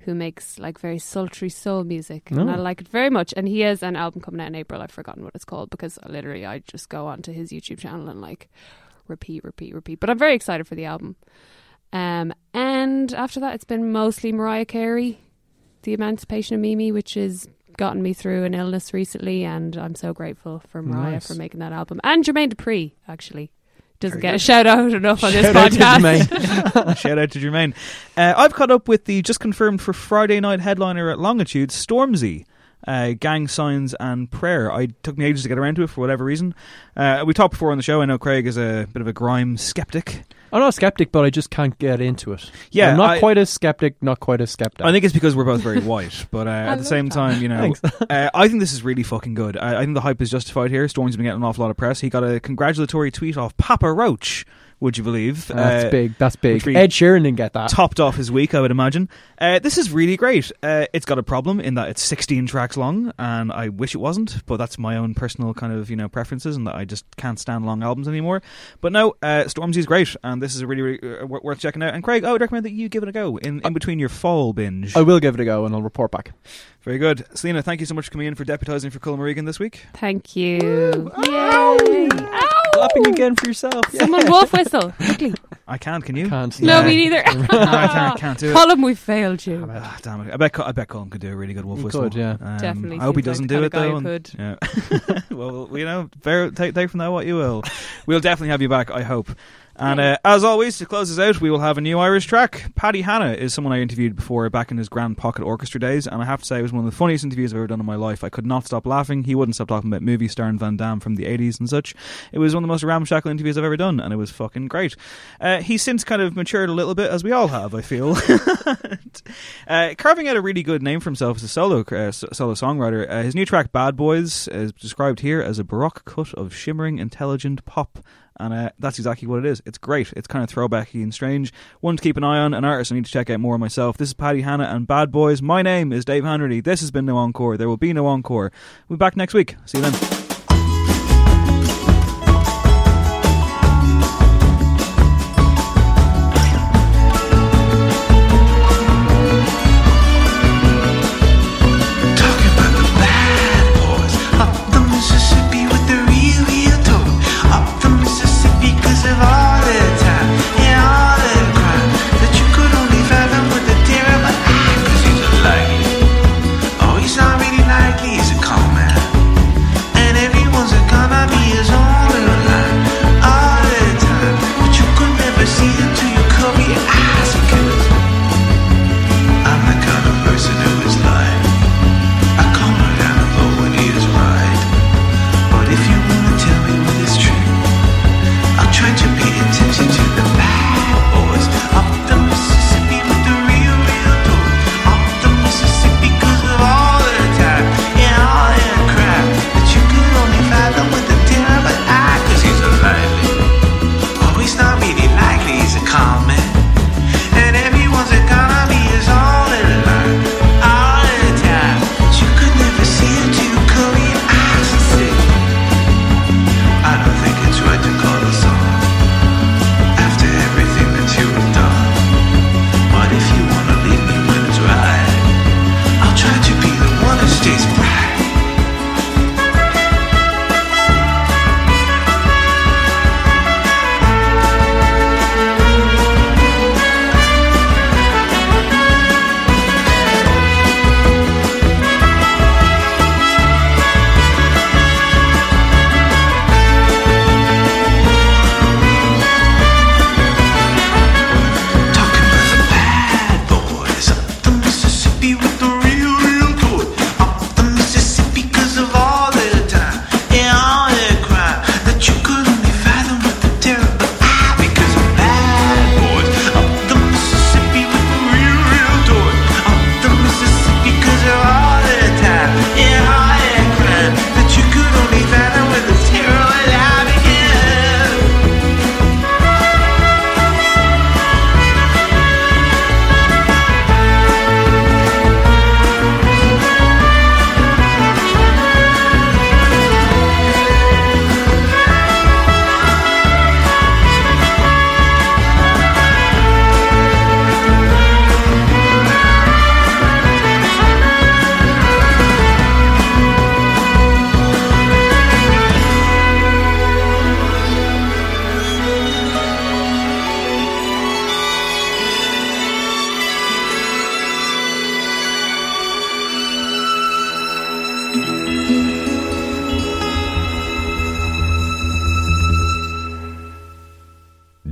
who makes like very sultry soul music, and I Oh. like it very much. And he has an album coming out in April. I've forgotten what it's called because literally I just go onto his YouTube channel and like repeat, repeat, repeat. But I'm very excited for the album. Um, and after that, it's been mostly Mariah Carey, The Emancipation of Mimi, which has gotten me through an illness recently, and I'm so grateful for Mariah Nice. for making that album. And Jermaine Dupri, actually. Doesn't Very get a shout out enough on this Shout out to podcast. Shout out to Jermaine. Uh, I've caught up with the just confirmed for Friday night headliner at Longitude, Stormzy. Uh, gang signs and prayer. I took me ages to get around to it for whatever reason. Uh, we talked before on the show. I know Craig is a bit of a grime skeptic. I'm not a skeptic, but I just can't get into it. Yeah, I'm not I- quite a skeptic, not quite a skeptic. I think it's because we're both very white, but uh, at the same time, you know, uh, I think this is really fucking good. I, I think the hype is justified here. Storm's been getting an awful lot of press. He got a congratulatory tweet off Papa Roach. Would you believe? That's Uh, big. That's big. Ed Sheeran didn't get that. Topped off his week, I would imagine. Uh, this is really great. Uh, it's got a problem in that it's 16 tracks long, and I wish it wasn't, but that's my own personal kind of you know preferences, and that I just can't stand long albums anymore. But no, uh, Stormzy's great, and this is a really, really uh, worth checking out. And Craig, I would recommend that you give it a go in, in between your fall binge. I will give it a go, and I'll report back. Very good, Selena. Thank you so much for coming in for deputising for Colin Regan this week. Thank you. Yay. Clapping again for yourself. Someone wolf whistle, quickly. I can't. Can you? Can't. No, me neither. no, I can't, can't do it. Colin, we failed you. Ah, damn it! I bet Col- I bet Colin could do a really good wolf He whistle. could, yeah. Um, Definitely I hope he doesn't like do it though. guy and- yeah. well, you know, bear, take take from that what you will. We'll definitely have you back. I hope. And uh, as always, to close us out, we will have a new Irish track. Paddy Hanna is someone I interviewed before back in his Grand Pocket Orchestra days, and I have to say it was one of the funniest interviews I've ever done in my life. I could not stop laughing. He wouldn't stop talking about movies starring Van Damme from the 80s and such. It was one of the most ramshackle interviews I've ever done, and it was fucking great. Uh, he's since kind of matured a little bit, as we all have, I feel. uh, carving out a really good name for himself as a solo uh, solo songwriter. Uh, his new track "Bad Boys" is described here as a baroque cut of shimmering, intelligent pop. And uh, that's exactly what it is. It's great. It's kind of throwbacky and strange. One to keep an eye on, an artist I need to check out more myself. This is Paddy Hanna and Bad Boys. My name is Dave Hanratty. This has been No Encore. There will be no encore. We'll be back next week. See you then. Likely. He's a calm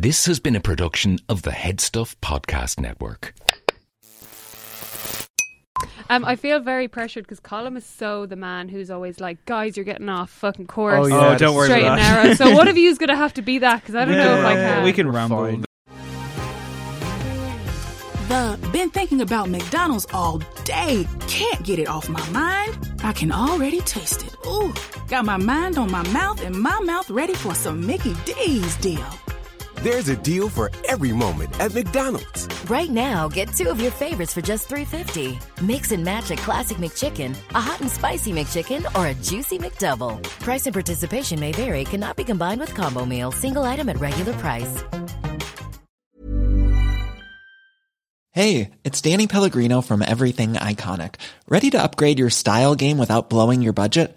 This has been a production of the Headstuff Podcast Network. Um, I feel very pressured because Colin is so the man who's always like, guys, you're getting off fucking course. Oh, yeah, Oh, don't worry straight about and that. narrow. So one of you is going to have to be that because I don't know if I can. we can ramble. The been thinking about McDonald's all day. Can't get it off my mind. I can already taste it. Ooh, got my mind on my mouth and my mouth ready for some Mickey D's deal. There's a deal for every moment at McDonald's. Right now, get two of your favorites for just $3.50. Mix and match a classic McChicken, a hot and spicy McChicken, or a juicy McDouble. Price and participation may vary, cannot be combined with combo meal, single item at regular price. Hey, it's Danny Pellegrino from Everything Iconic. Ready to upgrade your style game without blowing your budget?